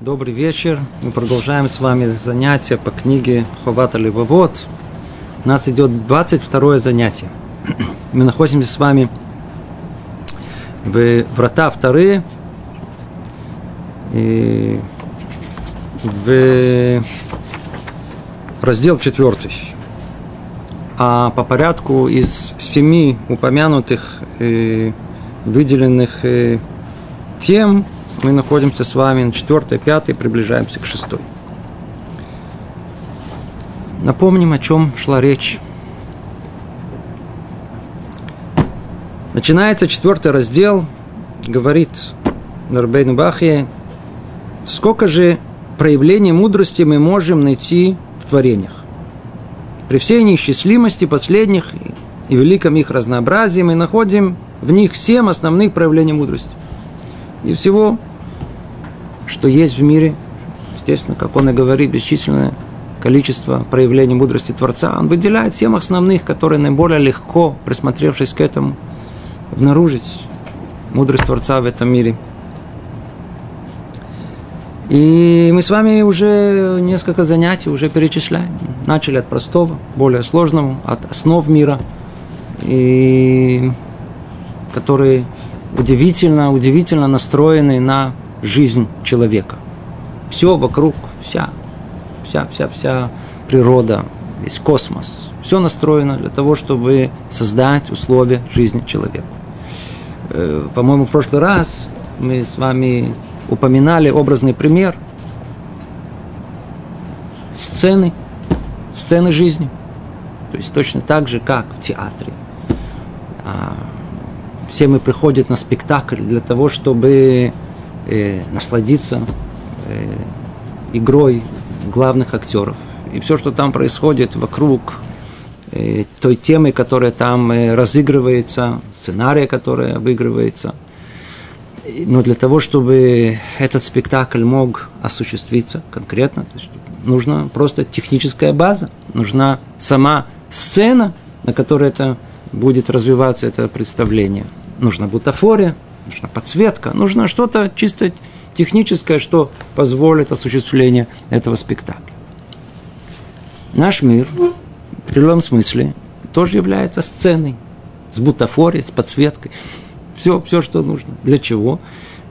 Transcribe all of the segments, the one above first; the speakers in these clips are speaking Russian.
Добрый вечер. Мы продолжаем с вами занятия по книге Ховата Левовод. У нас идет 22 занятие. Мы находимся с вами в врата вторые и в раздел четвертый. А по порядку из семи упомянутых выделенных э, тем мы находимся с вами на четвертой, пятой, приближаемся к шестой. Напомним, о чем шла речь. Начинается четвертый раздел, говорит Нарбейн Бахи, сколько же проявлений мудрости мы можем найти в творениях. При всей неисчислимости последних и великом их разнообразии мы находим в них семь основных проявлений мудрости. И всего что есть в мире, естественно, как он и говорит, бесчисленное количество проявлений мудрости Творца, он выделяет семь основных, которые наиболее легко, присмотревшись к этому, обнаружить мудрость Творца в этом мире. И мы с вами уже несколько занятий уже перечисляем. Начали от простого, более сложного, от основ мира, и которые удивительно, удивительно настроены на жизнь человека. Все вокруг, вся, вся, вся, вся природа, весь космос, все настроено для того, чтобы создать условия жизни человека. Э, по-моему, в прошлый раз мы с вами упоминали образный пример сцены, сцены жизни. То есть точно так же, как в театре. А, все мы приходят на спектакль для того, чтобы э, насладиться э, игрой главных актеров. И все, что там происходит вокруг э, той темы, которая там э, разыгрывается, сценария, который обыгрывается. Но для того, чтобы этот спектакль мог осуществиться конкретно, то есть нужна просто техническая база, нужна сама сцена, на которой это будет развиваться, это представление. Нужна бутафория, нужна подсветка, нужно что-то чисто техническое, что позволит осуществление этого спектакля. Наш мир в определенном смысле тоже является сценой с бутафорией, с подсветкой. Все, все, что нужно. Для чего?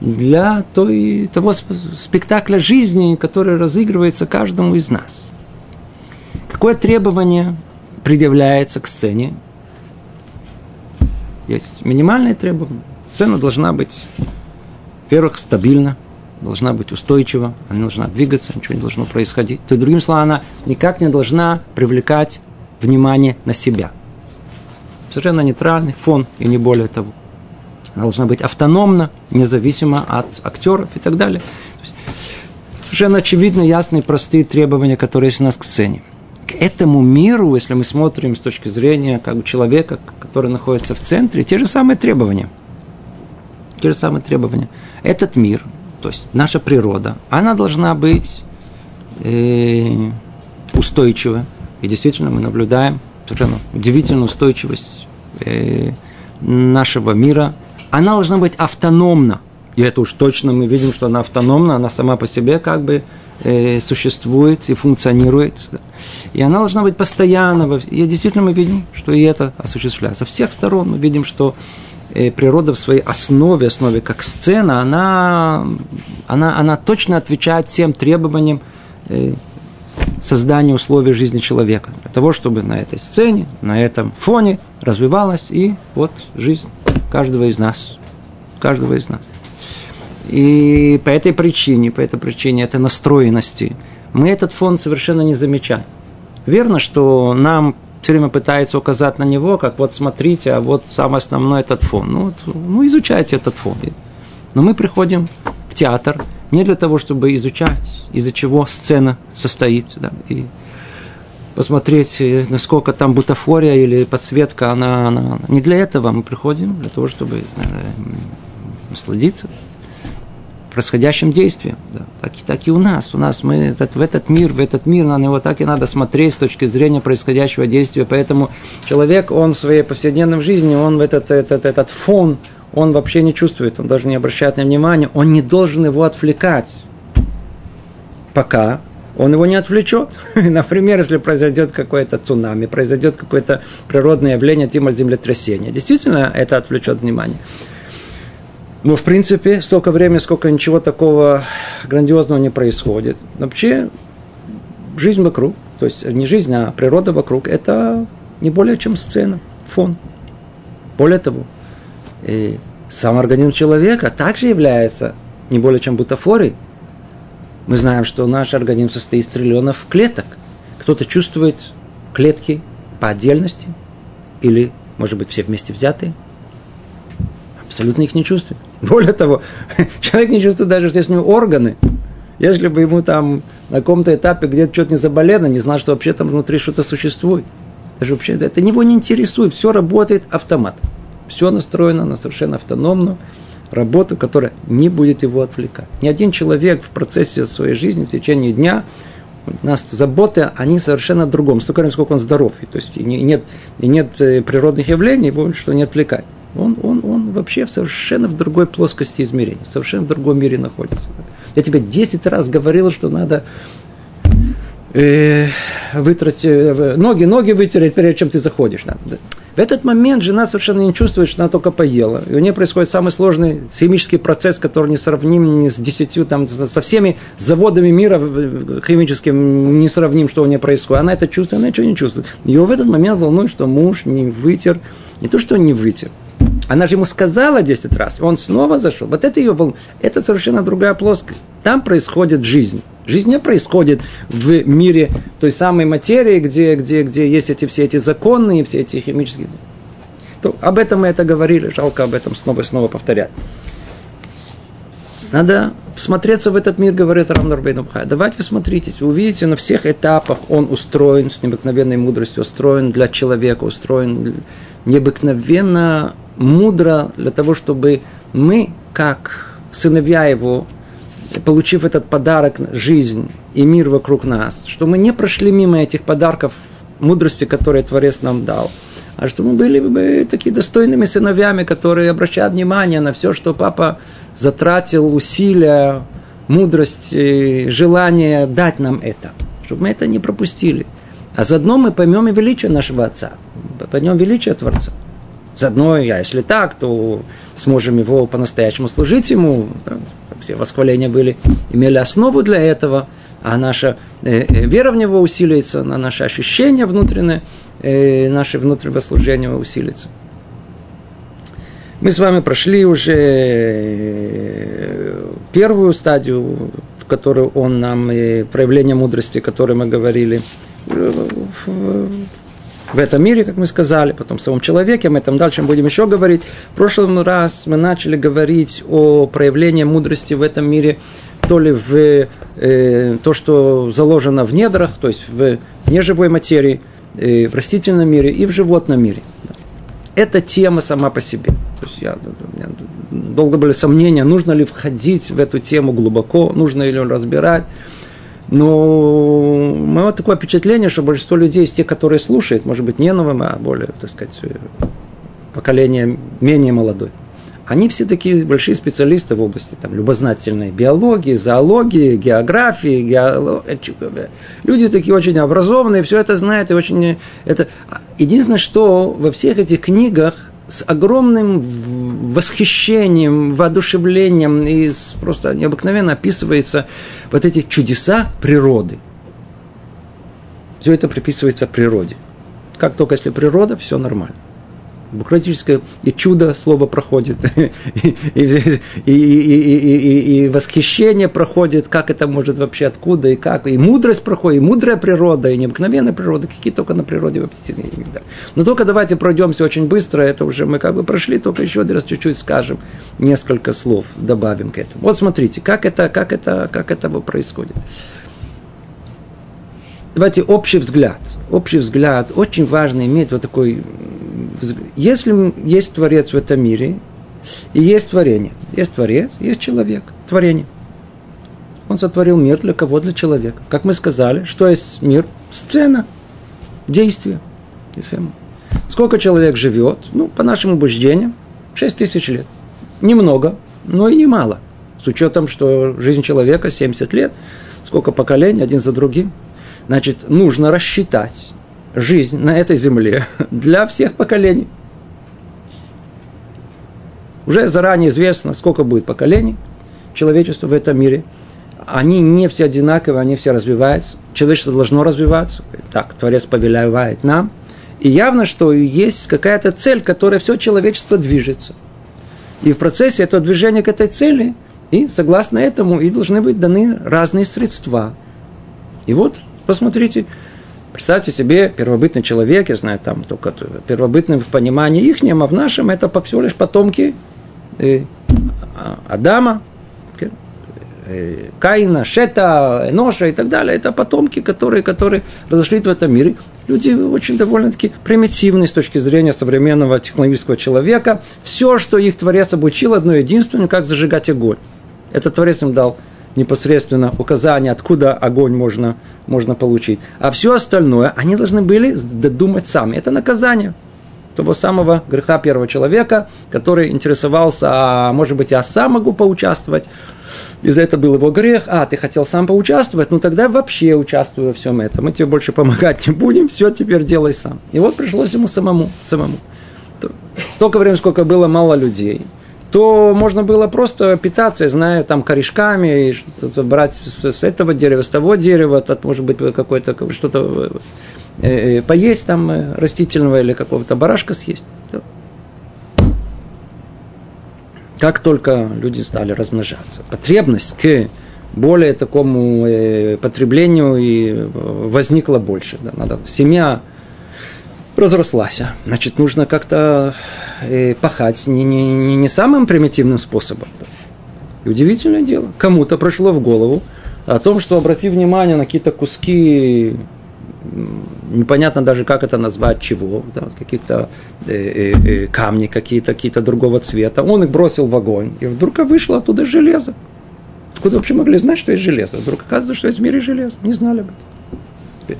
Для той, того спектакля жизни, который разыгрывается каждому из нас. Какое требование предъявляется к сцене? Есть минимальное требование. Сцена должна быть, во-первых, стабильна, должна быть устойчива, она должна двигаться, ничего не должно происходить. То есть, другими словами, она никак не должна привлекать внимание на себя. Совершенно нейтральный фон и не более того. Она должна быть автономна, независимо от актеров и так далее. совершенно очевидно, ясные, простые требования, которые есть у нас к сцене. К этому миру, если мы смотрим с точки зрения как бы, человека, который находится в центре, те же самые требования – те же самые требования. Этот мир, то есть наша природа, она должна быть э, устойчива. И действительно мы наблюдаем совершенно удивительную устойчивость э, нашего мира. Она должна быть автономна. И это уж точно мы видим, что она автономна, она сама по себе как бы э, существует и функционирует. И она должна быть постоянно. И действительно мы видим, что и это осуществляется. Со всех сторон мы видим, что природа в своей основе, основе как сцена, она, она, она точно отвечает всем требованиям э, создания условий жизни человека. Для того, чтобы на этой сцене, на этом фоне развивалась и вот жизнь каждого из нас. Каждого из нас. И по этой причине, по этой причине этой настроенности, мы этот фон совершенно не замечаем. Верно, что нам все время пытается указать на него, как вот смотрите, а вот самый основной этот фон. Ну, вот, ну изучайте этот фон. Но мы приходим в театр не для того, чтобы изучать, из-за чего сцена состоит, да, и посмотреть, э, насколько там бутафория или подсветка, она, она, не для этого мы приходим, для того, чтобы э, насладиться происходящим действием. Да. Так, и, так и у нас. У нас мы этот, в этот мир, в этот мир, на него так и надо смотреть с точки зрения происходящего действия. Поэтому человек, он в своей повседневной жизни, он в этот, этот, этот фон, он вообще не чувствует, он даже не обращает на внимание, он не должен его отвлекать. пока он его не отвлечет. Например, если произойдет какое-то цунами, произойдет какое-то природное явление типа землетрясения. Действительно, это отвлечет внимание. Но, в принципе, столько времени, сколько ничего такого грандиозного не происходит. Вообще, жизнь вокруг, то есть не жизнь, а природа вокруг, это не более чем сцена, фон. Более того, и сам организм человека также является не более чем бутафорой. Мы знаем, что наш организм состоит из триллионов клеток. Кто-то чувствует клетки по отдельности или, может быть, все вместе взятые. Абсолютно их не чувствует. Более того, человек не чувствует даже, что есть у него органы. Если бы ему там на каком-то этапе где-то что-то не заболело, не знал, что вообще там внутри что-то существует. Даже вообще это его не интересует, все работает автомат. Все настроено на совершенно автономную работу, которая не будет его отвлекать. Ни один человек в процессе своей жизни, в течение дня, у нас заботы, они совершенно другом, столько, сколько он здоров. И, то есть и нет, и нет э, природных явлений, его что не отвлекает. Он, он, он вообще совершенно в другой плоскости измерения, совершенно в другом мире находится. Я тебе 10 раз говорил, что надо э, вытратить, э, ноги, ноги вытереть, прежде чем ты заходишь. Да. В этот момент жена совершенно не чувствует, что она только поела. И у нее происходит самый сложный химический процесс, который не сравним ни с десятью, там, со всеми заводами мира химическим не сравним, что у нее происходит. Она это чувствует, она ничего не чувствует. Ее в этот момент волнует, что муж не вытер, не то, что он не вытер, она же ему сказала 10 раз, он снова зашел. Вот это ее волнует. Это совершенно другая плоскость. Там происходит жизнь. Жизнь не происходит в мире той самой материи, где, где, где есть эти, все эти законы и все эти химические... То, об этом мы это говорили, жалко об этом снова и снова повторять. Надо смотреться в этот мир, говорит Рамнар Бейнубхай. Давайте вы смотритесь, вы увидите на всех этапах он устроен с необыкновенной мудростью, устроен для человека, устроен необыкновенно мудро для того, чтобы мы, как сыновья его, получив этот подарок, жизнь и мир вокруг нас, что мы не прошли мимо этих подарков мудрости, которые Творец нам дал, а что мы были бы такими достойными сыновьями, которые обращают внимание на все, что папа затратил усилия, мудрость, желание дать нам это, чтобы мы это не пропустили. А заодно мы поймем и величие нашего Отца, поймем величие Творца. Заодно, а если так, то сможем его по-настоящему служить ему. Все восхваления были, имели основу для этого, а наша э, э, вера в него усилится, на наше ощущение внутреннее, э, наше внутреннее служение усилится. Мы с вами прошли уже первую стадию, в которую он нам, проявление мудрости, о которой мы говорили, в этом мире, как мы сказали, потом в самом человеке, мы там дальше будем еще говорить. В прошлый раз мы начали говорить о проявлении мудрости в этом мире, то ли в э, то, что заложено в недрах, то есть в неживой материи, э, в растительном мире и в животном мире. Эта тема сама по себе. То есть я, у меня долго были сомнения, нужно ли входить в эту тему глубоко, нужно ли разбирать. Но ну, мое такое впечатление, что большинство людей из тех, которые слушают, может быть, не новым, а более, так сказать, поколение менее молодое. Они все такие большие специалисты в области там, любознательной биологии, зоологии, географии. Геологии. Люди такие очень образованные, все это знают. И очень... это... Единственное, что во всех этих книгах с огромным восхищением, воодушевлением и просто необыкновенно описывается вот эти чудеса природы. Все это приписывается природе. Как только если природа, все нормально. Бюрократическое и чудо слово проходит, и, и, и, и, и восхищение проходит, как это может вообще, откуда и как, и мудрость проходит, и мудрая природа, и необыкновенная природа, какие только на природе далее. Но только давайте пройдемся очень быстро, это уже мы как бы прошли, только еще один раз чуть-чуть скажем, несколько слов добавим к этому. Вот смотрите, как это, как это, как это происходит давайте общий взгляд. Общий взгляд очень важно иметь вот такой если есть Творец в этом мире, и есть творение, есть Творец, есть человек, творение. Он сотворил мир для кого? Для человека. Как мы сказали, что есть мир? Сцена, действие. Сколько человек живет? Ну, по нашим убеждениям, 6 тысяч лет. Немного, но и немало. С учетом, что жизнь человека 70 лет, сколько поколений один за другим. Значит, нужно рассчитать жизнь на этой земле для всех поколений. Уже заранее известно, сколько будет поколений человечества в этом мире. Они не все одинаковые, они все развиваются. Человечество должно развиваться. Так, Творец повелевает нам. И явно, что есть какая-то цель, которая все человечество движется. И в процессе этого движения к этой цели, и согласно этому, и должны быть даны разные средства. И вот, посмотрите, Представьте себе первобытный человек, я знаю, там только первобытный в понимании их, а в нашем это всего лишь потомки э, Адама, э, Каина, Шета, Эноша и так далее. Это потомки, которые, которые разошли в этом мире. Люди очень довольно-таки примитивные с точки зрения современного технологического человека. Все, что их Творец обучил, одно единственное, как зажигать огонь. Это Творец им дал непосредственно указание, откуда огонь можно, можно получить. А все остальное они должны были додумать сами. Это наказание того самого греха первого человека, который интересовался, а может быть, я сам могу поучаствовать. И за это был его грех. А, ты хотел сам поучаствовать? Ну, тогда вообще участвую во всем этом. Мы тебе больше помогать не будем, все теперь делай сам. И вот пришлось ему самому, самому. Столько времени, сколько было мало людей – то можно было просто питаться, я знаю, там корешками, что-то брать с, с этого дерева, с того дерева, тут может быть какое-то что-то э, э, поесть там э, растительного или какого-то барашка съесть. Как только люди стали размножаться, потребность к более такому э, потреблению и возникла больше. Да, надо, семья разрослась. Значит, нужно как-то э, пахать не, не, не, не самым примитивным способом. И удивительное дело, кому-то прошло в голову о том, что обрати внимание на какие-то куски, непонятно даже как это назвать, чего, да, какие-то э, э, э, камни какие-то, какие-то другого цвета. Он их бросил в огонь, и вдруг вышло оттуда железо. Откуда вообще могли знать, что есть железо? Вдруг оказывается, что есть в мире железо. Не знали об этом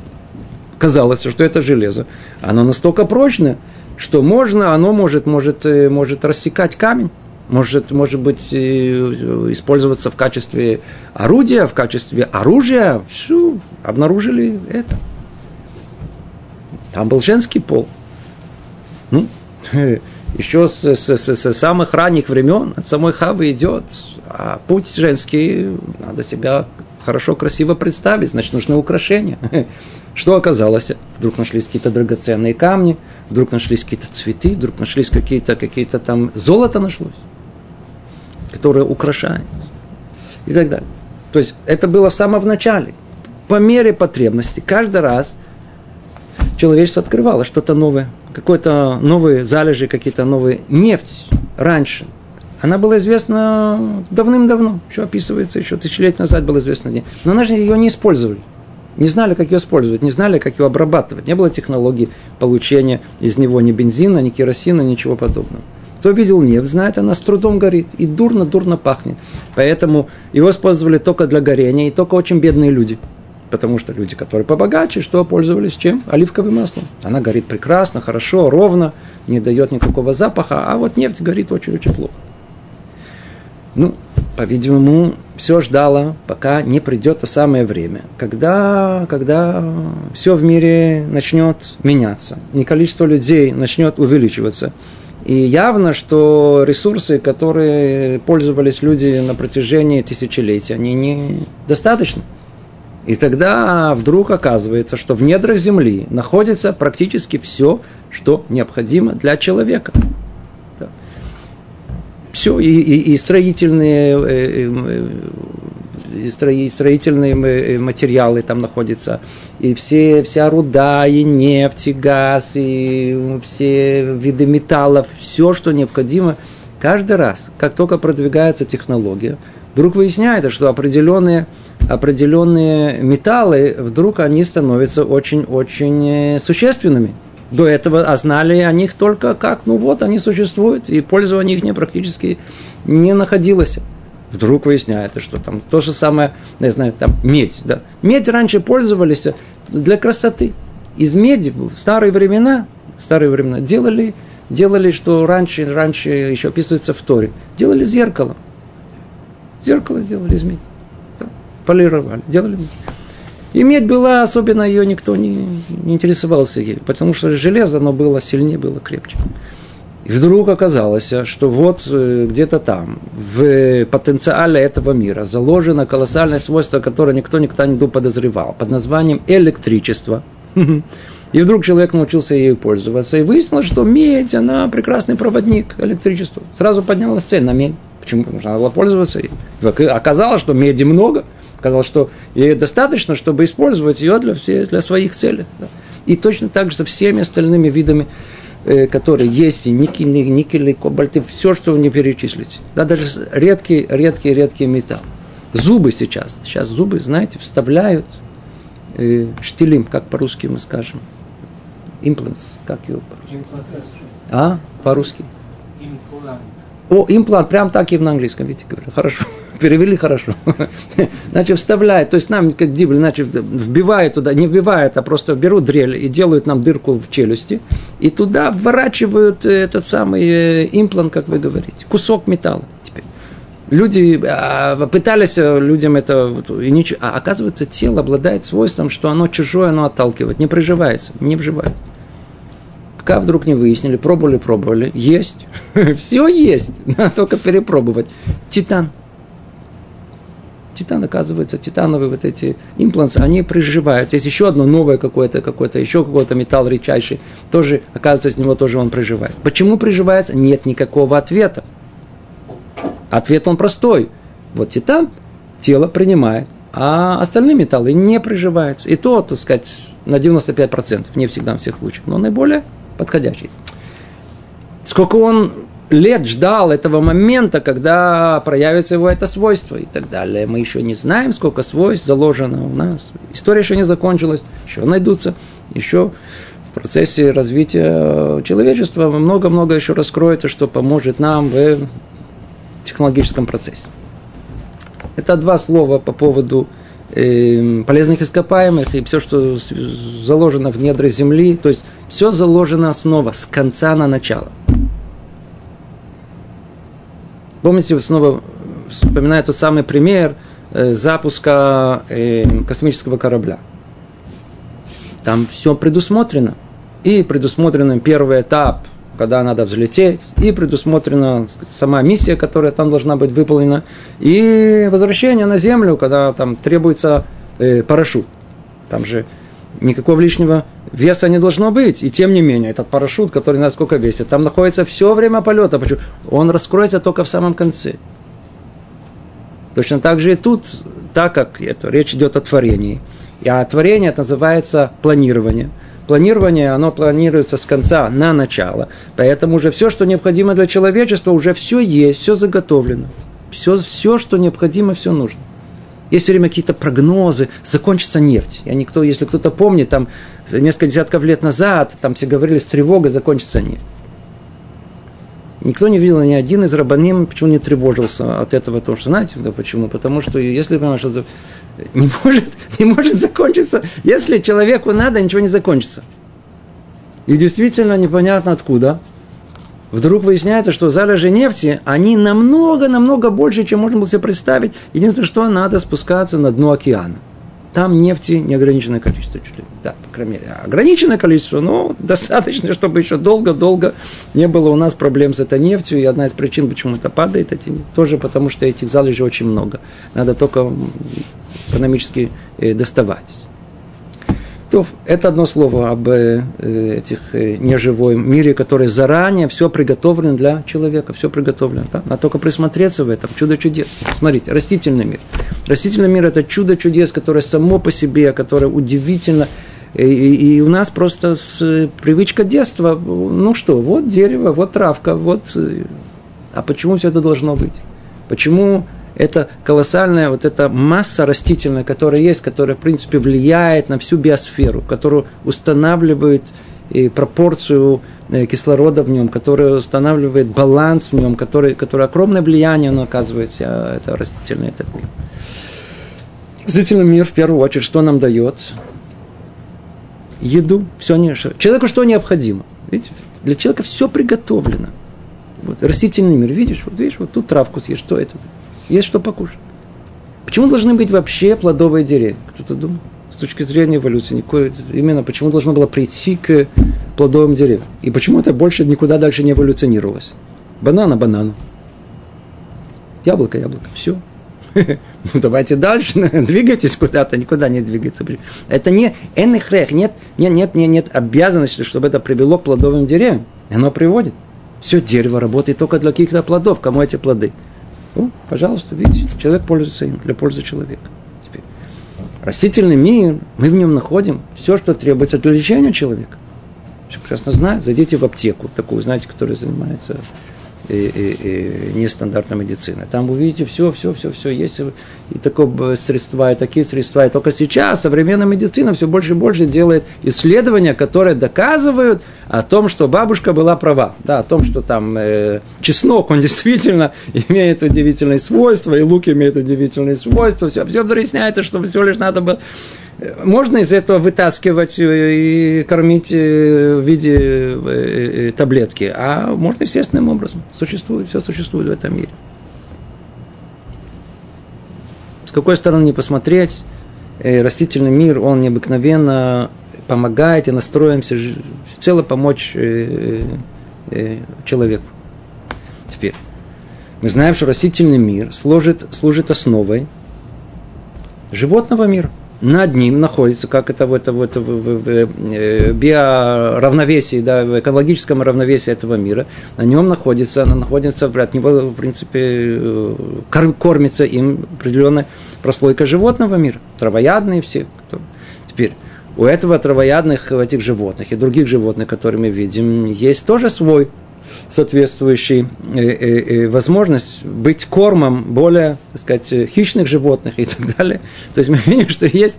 казалось, что это железо, оно настолько прочное, что можно, оно может, может, э, может рассекать камень, может, может быть э, использоваться в качестве орудия, в качестве оружия. Все, обнаружили это. Там был женский пол. Ну, еще с, с, с, с самых ранних времен от самой Хавы идет, а путь женский, надо себя хорошо, красиво представить, значит, нужны украшения. Что оказалось? Вдруг нашлись какие-то драгоценные камни, вдруг нашлись какие-то цветы, вдруг нашлись какие-то какие там золото нашлось, которое украшает и так далее. То есть это было в самом начале. По мере потребности каждый раз человечество открывало что-то новое, какой-то новые залежи, какие-то новые нефть раньше. Она была известна давным-давно, еще описывается, еще тысячелетия назад было известно. Но же ее не использовали. Не знали, как ее использовать, не знали, как ее обрабатывать. Не было технологии получения из него ни бензина, ни керосина, ничего подобного. Кто видел нефть, знает, она с трудом горит и дурно-дурно пахнет. Поэтому его использовали только для горения и только очень бедные люди. Потому что люди, которые побогаче, что пользовались чем? Оливковым маслом. Она горит прекрасно, хорошо, ровно, не дает никакого запаха, а вот нефть горит очень-очень плохо. Ну, по-видимому, все ждало, пока не придет то самое время, когда, когда все в мире начнет меняться, и количество людей начнет увеличиваться. И явно, что ресурсы, которые пользовались люди на протяжении тысячелетий, они недостаточны. И тогда вдруг оказывается, что в недрах Земли находится практически все, что необходимо для человека все, и, и, и строительные, э, э, и строительные э, материалы там находятся, и все, вся руда, и нефть, и газ, и все виды металлов, все, что необходимо. Каждый раз, как только продвигается технология, вдруг выясняется, что определенные, определенные металлы, вдруг они становятся очень-очень существенными – до этого, а знали о них только как, ну вот, они существуют, и пользование их практически не находилось. Вдруг выясняется, что там то же самое, не знаю, там медь. Да? Медь раньше пользовались для красоты. Из меди в старые времена, в старые времена делали, делали, что раньше, раньше еще описывается в Торе, делали зеркало. Зеркало сделали из меди. Да. полировали, делали. И медь была, особенно ее никто не, не интересовался ей, потому что железо, оно было сильнее, было крепче. И вдруг оказалось, что вот э, где-то там, в потенциале этого мира, заложено колоссальное свойство, которое никто никогда не подозревал, под названием электричество. И вдруг человек научился ею пользоваться, и выяснилось, что медь, она прекрасный проводник электричества. Сразу поднялась цена на медь. Почему? Потому что надо было пользоваться. И оказалось, что меди много. Оказалось, что ей достаточно, чтобы использовать ее для, все, для своих целей. И точно так же со всеми остальными видами Э, которые есть, и никель, никель, кобальты, все, что вы не перечислите. Да, даже редкий, редкий, редкий металл. Зубы сейчас. Сейчас зубы, знаете, вставляют э, штилим, как по-русски мы скажем. Имплант, как его по-русски? А, по-русски? Имплант. О, имплант, прям так и на английском, видите, говорят. Хорошо перевели хорошо. Значит, вставляют, то есть нам, как дибли, значит, вбивают туда, не вбивают, а просто берут дрель и делают нам дырку в челюсти, и туда вворачивают этот самый э, имплант, как вы говорите, кусок металла. Теперь. Люди а, пытались э, людям это, и ничего, а оказывается, тело обладает свойством, что оно чужое, оно отталкивает, не приживается, не вживает. Пока вдруг не выяснили, пробовали, пробовали, есть, все есть, надо только перепробовать. Титан – титан, оказывается, титановые вот эти импланты, они приживаются. Есть еще одно новое какое-то, какое-то, еще какой-то металл редчайший, тоже, оказывается, с него тоже он приживает. Почему приживается? Нет никакого ответа. Ответ он простой. Вот титан тело принимает, а остальные металлы не приживаются. И то, так сказать, на 95%, не всегда в всех случаях, но наиболее подходящий. Сколько он лет ждал этого момента, когда проявится его это свойство и так далее. Мы еще не знаем, сколько свойств заложено у нас. История еще не закончилась, еще найдутся, еще в процессе развития человечества много-много еще раскроется, что поможет нам в технологическом процессе. Это два слова по поводу полезных ископаемых и все, что заложено в недре земли. То есть все заложено снова с конца на начало. Помните, снова вспоминаю тот самый пример э, запуска э, космического корабля. Там все предусмотрено. И предусмотрен первый этап, когда надо взлететь, и предусмотрена сама миссия, которая там должна быть выполнена, и возвращение на Землю, когда там требуется э, парашют. Там же никакого лишнего веса не должно быть. И тем не менее, этот парашют, который насколько весит, там находится все время полета. Почему? Он раскроется только в самом конце. Точно так же и тут, так как это, речь идет о творении. И а творение это называется планирование. Планирование, оно планируется с конца на начало. Поэтому уже все, что необходимо для человечества, уже все есть, все заготовлено. Все, все, что необходимо, все нужно. Есть все время какие-то прогнозы, закончится нефть. Я никто, если кто-то помнит, там несколько десятков лет назад, там все говорили с тревогой, закончится нефть. Никто не видел, ни один из рабаним почему не тревожился от этого, потому что, знаете, да, почему? Потому что если понимаешь, не может, не может закончиться, если человеку надо, ничего не закончится. И действительно непонятно откуда вдруг выясняется, что залежи нефти, они намного-намного больше, чем можно было себе представить. Единственное, что надо спускаться на дно океана. Там нефти неограниченное количество. Чуть ли. Да, по крайней мере, ограниченное количество, но достаточно, чтобы еще долго-долго не было у нас проблем с этой нефтью. И одна из причин, почему это падает, эти, тоже потому, что этих залежей очень много. Надо только экономически э, доставать. То, это одно слово об э, этих э, неживом мире, который заранее все приготовлено для человека, все приготовлено. Да? Надо только присмотреться в этом. Чудо чудес. Смотрите, растительный мир. Растительный мир это чудо чудес, которое само по себе, которое удивительно. И, и, у нас просто с привычка детства, ну что, вот дерево, вот травка, вот. А почему все это должно быть? Почему это колоссальная вот эта масса растительная, которая есть, которая, в принципе, влияет на всю биосферу, которая устанавливает и э, пропорцию э, кислорода в нем, которая устанавливает баланс в нем, который, который огромное влияние он оказывает, вся эта растительная этот мир. Растительный мир, в первую очередь, что нам дает? Еду, все не Человеку что необходимо? Видите, для человека все приготовлено. Вот, растительный мир, видишь, вот видишь, вот тут травку съешь, что это? Есть что покушать. Почему должны быть вообще плодовые деревья? Кто-то думает с точки зрения эволюции, никакой, именно почему должно было прийти к плодовым деревьям. И почему это больше никуда дальше не эволюционировалось. Банана банану. Яблоко яблоко. Все. Ну, давайте дальше, двигайтесь куда-то, никуда не двигаться. Это не энехрех, нет, нет, нет, нет, нет обязанности, чтобы это привело к плодовым деревьям. Оно приводит. Все дерево работает только для каких-то плодов. Кому эти плоды? Ну, пожалуйста, видите, человек пользуется им для пользы человека. Теперь. Растительный мир, мы в нем находим все, что требуется для лечения человека. Все прекрасно знают. Зайдите в аптеку, такую, знаете, которая занимается и, и, медицины. Там вы увидите все, все, все, все. Есть и такое средства, и такие средства. И только сейчас современная медицина все больше и больше делает исследования, которые доказывают о том, что бабушка была права. Да, о том, что там э, чеснок, он действительно имеет удивительные свойства, и лук имеет удивительные свойства. Все, все выясняется, что все лишь надо было можно из этого вытаскивать и кормить э, в виде э, э, таблетки, а можно естественным образом. Существует, все существует в этом мире. С какой стороны не посмотреть, растительный мир, он необыкновенно помогает и настроимся цело помочь человеку. Теперь, мы знаем, что растительный мир служит, служит основой животного мира – над ним находится, как это в, это, в, в, в, в э, биоравновесии, да, в экологическом равновесии этого мира, на нем находится, она находится, от него, в принципе, э, кормится им определенная прослойка животного мира, травоядные все. Теперь, у этого травоядных этих животных и других животных, которые мы видим, есть тоже свой соответствующий э, э, э, возможность быть кормом более, так сказать, хищных животных и так далее. То есть мы видим, что есть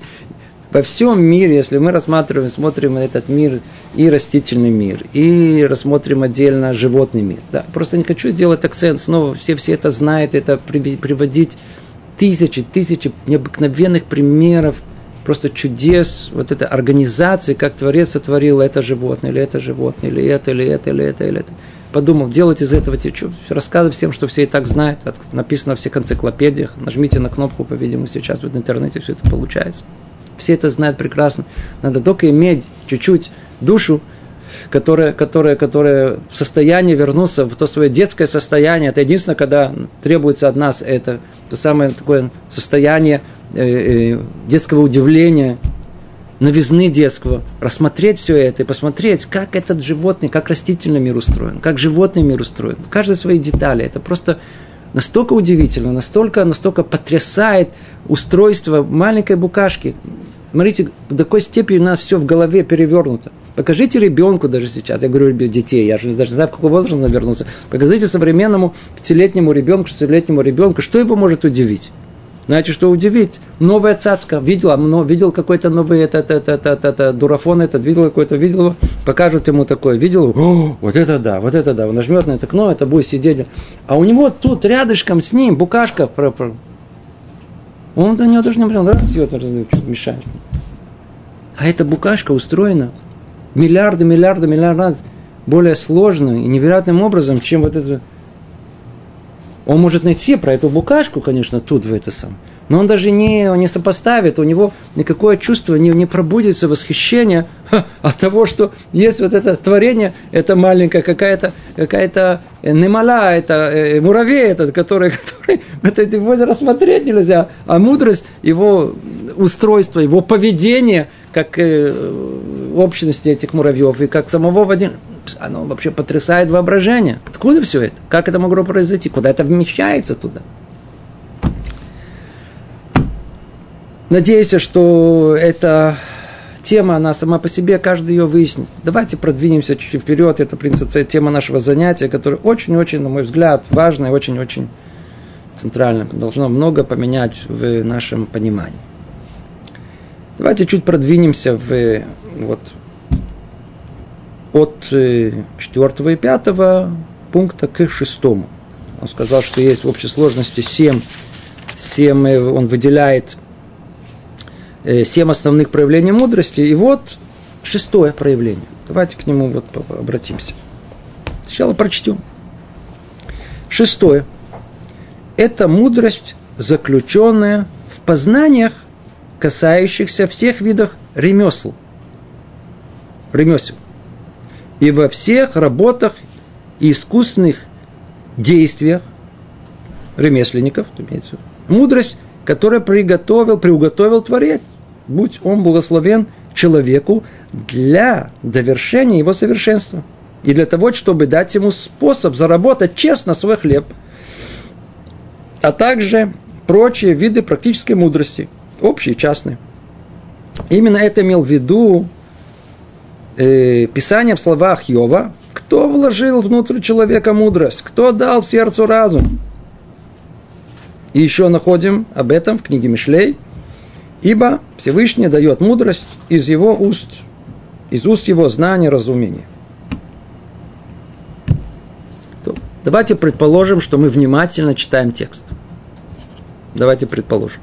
во всем мире, если мы рассматриваем, смотрим этот мир, и растительный мир, и рассмотрим отдельно животный мир. Да, просто не хочу сделать акцент, снова все, все это знают, это приводить тысячи, тысячи необыкновенных примеров, просто чудес, вот этой организации, как Творец сотворил это животное, или это животное, или это, или это, или это, или это подумал, делать из этого что, рассказывать всем, что все и так знают, написано во всех энциклопедиях, нажмите на кнопку, по-видимому, сейчас в интернете все это получается. Все это знают прекрасно. Надо только иметь чуть-чуть душу, которая, которая, которая в состоянии вернуться в то свое детское состояние. Это единственное, когда требуется от нас это то самое такое состояние детского удивления, новизны детского, рассмотреть все это и посмотреть, как этот животный, как растительный мир устроен, как животный мир устроен. Каждой своей детали. Это просто настолько удивительно, настолько, настолько потрясает устройство маленькой букашки. Смотрите, до какой степени у нас все в голове перевернуто. Покажите ребенку даже сейчас, я говорю детей, я же даже не знаю, в какой возраст он вернулся. Покажите современному пятилетнему ребенку, шестилетнему ребенку, что его может удивить. Знаете, что удивить? Новая цацка. Видела, но, видел какой-то новый это, это, это, это, это, дурафон этот, видел какой-то, видел, покажут ему такое, видел, О, вот это да, вот это да, он нажмет на это окно, это будет сидеть. А у него тут рядышком с ним букашка, он до него даже не понял, раз ее мешает. А эта букашка устроена миллиарды, миллиарды, миллиарды раз более сложно и невероятным образом, чем вот это он может найти про эту букашку, конечно, тут в это сам. Но он даже не, не сопоставит, у него никакое чувство не, не пробудится восхищение от того, что есть вот это творение, это маленькая какая-то какая-то э, немала, это э, муравей этот, который, который это его рассмотреть нельзя, а мудрость, его устройство, его поведение, как э, общности этих муравьев и как самого Вадима, оно вообще потрясает воображение. Откуда все это? Как это могло произойти? Куда это вмещается туда? Надеюсь, что эта тема, она сама по себе, каждый ее выяснит. Давайте продвинемся чуть-чуть вперед. Это, в принципе, тема нашего занятия, которая очень-очень, на мой взгляд, важная, очень-очень центральная. Должно много поменять в нашем понимании. Давайте чуть продвинемся в вот, от 4 и 5 пункта к 6. Он сказал, что есть в общей сложности 7, 7 он выделяет 7 э, основных проявлений мудрости. И вот шестое проявление. Давайте к нему вот обратимся. Сначала прочтем. Шестое. Это мудрость заключенная в познаниях, касающихся всех видов ремесл. Ремесел. И во всех работах и искусственных действиях ремесленников, имеется мудрость, которую приготовил, приуготовил Творец, будь он благословен человеку для довершения его совершенства. И для того, чтобы дать ему способ заработать честно свой хлеб, а также прочие виды практической мудрости, общие и частные. Именно это имел в виду э, Писание в словах Йова, кто вложил внутрь человека мудрость, кто дал сердцу разум. И еще находим об этом в книге Мишлей, ибо Всевышний дает мудрость из его уст, из уст его знания, разумения. Давайте предположим, что мы внимательно читаем текст. Давайте предположим.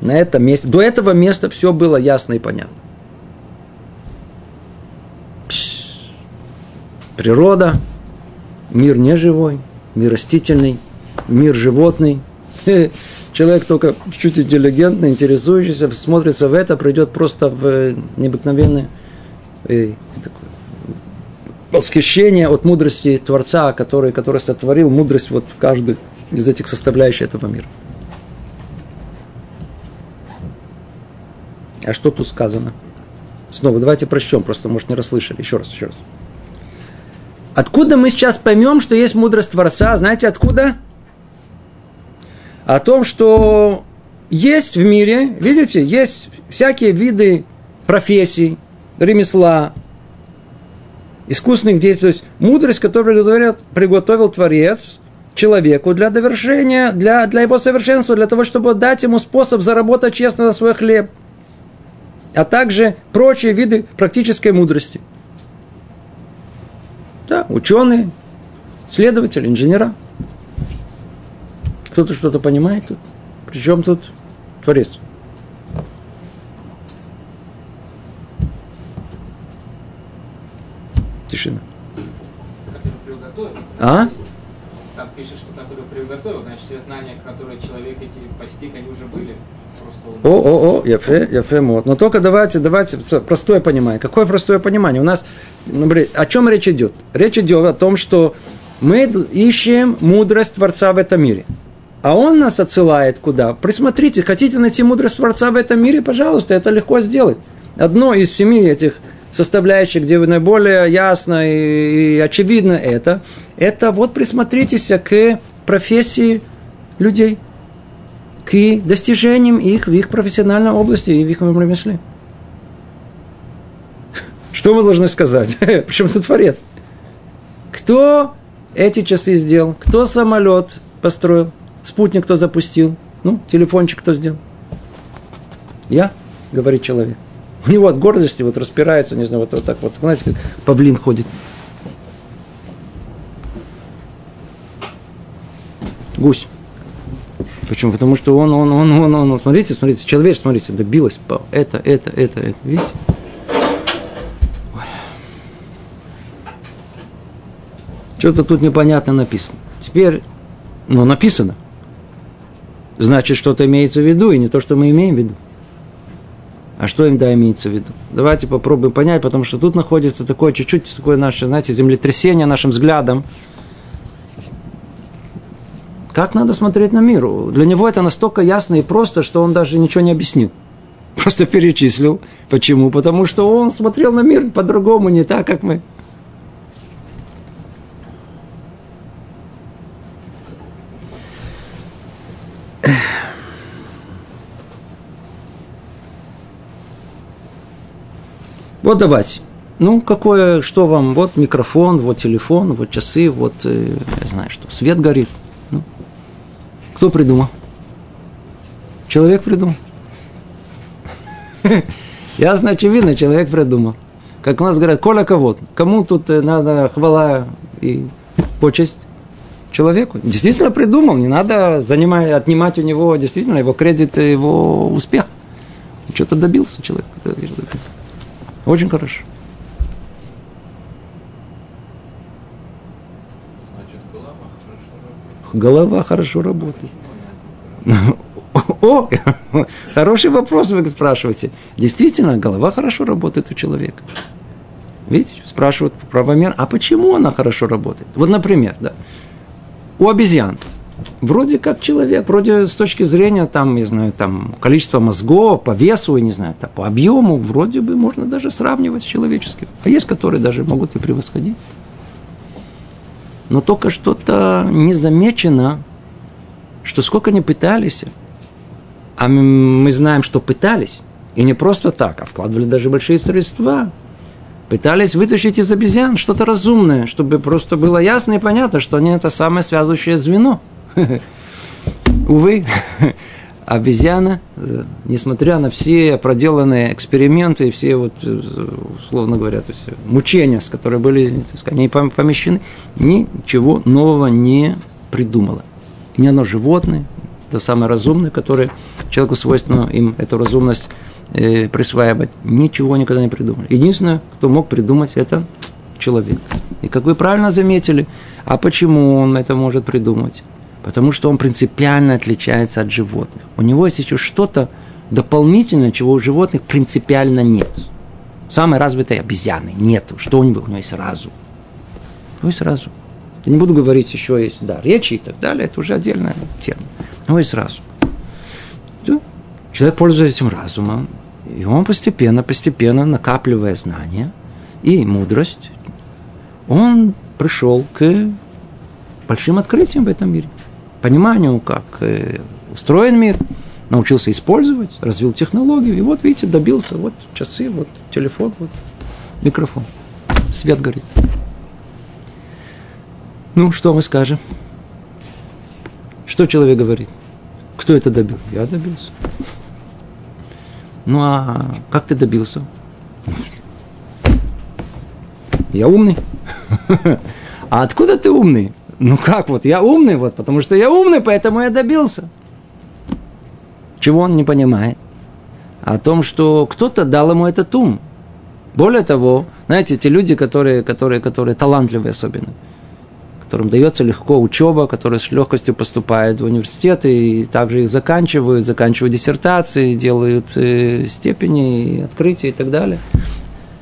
На этом месте, до этого места все было ясно и понятно. Пш, природа, мир неживой, мир растительный, мир животный. Человек только чуть интеллигентный, интересующийся, смотрится в это, придет просто в э, необыкновенное э, восхищение от мудрости Творца, который, который сотворил мудрость вот в каждой из этих составляющих этого мира. А что тут сказано? Снова, давайте прочтем, просто, может, не расслышали. Еще раз, еще раз. Откуда мы сейчас поймем, что есть мудрость Творца? Знаете, откуда? О том, что есть в мире, видите, есть всякие виды профессий, ремесла, искусственных действий, то есть мудрость, которую приготовил, приготовил Творец человеку для довершения, для, для его совершенства, для того, чтобы дать ему способ заработать честно на свой хлеб, а также прочие виды практической мудрости. Да, ученые, следователи, инженера. Кто-то что-то понимает тут. Причем тут Творец. Тишина. А? Там пишет, что который приготовил, значит, все знания, которые человек эти постиг, они уже были. О, о, о, яфе, яфе мод. Но только давайте, давайте, простое понимание. Какое простое понимание? У нас, о чем речь идет? Речь идет о том, что мы ищем мудрость Творца в этом мире. А он нас отсылает куда? Присмотрите, хотите найти мудрость Творца в этом мире, пожалуйста, это легко сделать. Одно из семи этих составляющих, где наиболее ясно и, и очевидно это, это вот присмотритесь к профессии людей, к достижениям их в их профессиональной области и в их ремесле. Что мы должны сказать? Почему тут Творец? Кто эти часы сделал? Кто самолет построил? Спутник кто запустил? Ну, телефончик кто сделал? Я, говорит человек. У него от гордости вот распирается, не знаю, вот, вот так вот, знаете, как павлин ходит. Гусь. Почему? Потому что он, он, он, он, он, он смотрите, смотрите, человек, смотрите, добилась, это, это, это, это, видите? Что-то тут непонятно написано. Теперь, ну, написано. Значит, что-то имеется в виду, и не то, что мы имеем в виду. А что им да имеется в виду? Давайте попробуем понять, потому что тут находится такое чуть-чуть такое наше, знаете, землетрясение нашим взглядом. Как надо смотреть на мир? Для него это настолько ясно и просто, что он даже ничего не объяснил. Просто перечислил. Почему? Потому что он смотрел на мир по-другому, не так, как мы. Вот давайте. Ну, какое, что вам, вот микрофон, вот телефон, вот часы, вот, э, я знаю что, свет горит. Ну, кто придумал? Человек придумал. Ясно, очевидно, человек придумал. Как у нас говорят, коля кого Кому тут э, надо хвала и почесть? Человеку. Действительно придумал, не надо занимать, отнимать у него действительно его кредит, его успех. Что-то добился человек. Добился. Очень хорошо. Голова хорошо работает. Голова хорошо работает. О, хороший вопрос вы спрашиваете. Действительно, голова хорошо работает у человека. Видите, спрашивают правомер, а почему она хорошо работает? Вот, например, да, у обезьян вроде как человек, вроде с точки зрения, там, не знаю, там, количества мозгов, по весу, не знаю, там, по объему, вроде бы можно даже сравнивать с человеческим. А есть, которые даже могут и превосходить. Но только что-то не замечено, что сколько они пытались, а мы знаем, что пытались, и не просто так, а вкладывали даже большие средства, пытались вытащить из обезьян что-то разумное, чтобы просто было ясно и понятно, что они это самое связывающее звено. Увы, обезьяна, несмотря на все проделанные эксперименты, все вот, условно говоря, то есть мучения, с которыми были они помещены, ничего нового не придумала. И не оно животное, то самое разумное, которое человеку свойственно им эту разумность э, присваивать. Ничего никогда не придумали. Единственное, кто мог придумать, это человек. И как вы правильно заметили, а почему он это может придумать? Потому что он принципиально отличается от животных. У него есть еще что-то дополнительное, чего у животных принципиально нет. Самой развитой обезьяны нету. Что у него? У него есть разум. У него есть разум. Я не буду говорить, еще есть да, речи и так далее, это уже отдельная тема. Но есть разум. Человек пользуется этим разумом, и он постепенно, постепенно, накапливая знания и мудрость, он пришел к большим открытиям в этом мире. Пониманию, как э, устроен мир, научился использовать, развил технологию, и вот, видите, добился, вот часы, вот телефон, вот микрофон, свет горит. Ну, что мы скажем? Что человек говорит? Кто это добил? Я добился. Ну а как ты добился? Я умный. А откуда ты умный? Ну как вот, я умный, вот, потому что я умный, поэтому я добился. Чего он не понимает? О том, что кто-то дал ему этот ум. Более того, знаете, те люди, которые, которые, которые талантливые особенно – которым дается легко учеба, которые с легкостью поступают в университеты и также их заканчивают, заканчивают диссертации, делают э, степени, открытия и так далее.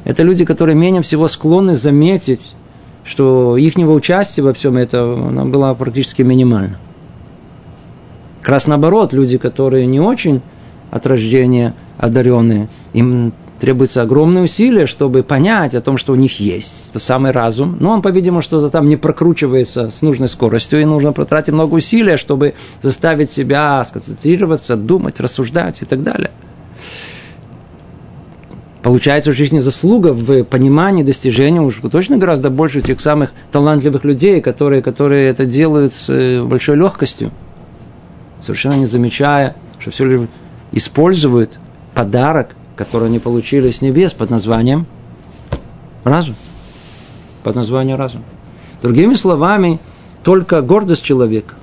Это люди, которые менее всего склонны заметить, что их участия во всем этом было практически минимально. Как раз наоборот, люди, которые не очень от рождения одаренные, им требуется огромные усилия, чтобы понять о том, что у них есть. Это самый разум. Но он, по-видимому, что-то там не прокручивается с нужной скоростью, и нужно потратить много усилий, чтобы заставить себя сконцентрироваться, думать, рассуждать и так далее. Получается в жизни заслуга в понимании, достижении уж точно гораздо больше тех самых талантливых людей, которые, которые это делают с э, большой легкостью, совершенно не замечая, что все лишь используют подарок, которую они получили с небес под названием разум. Под названием разум. Другими словами, только гордость человека,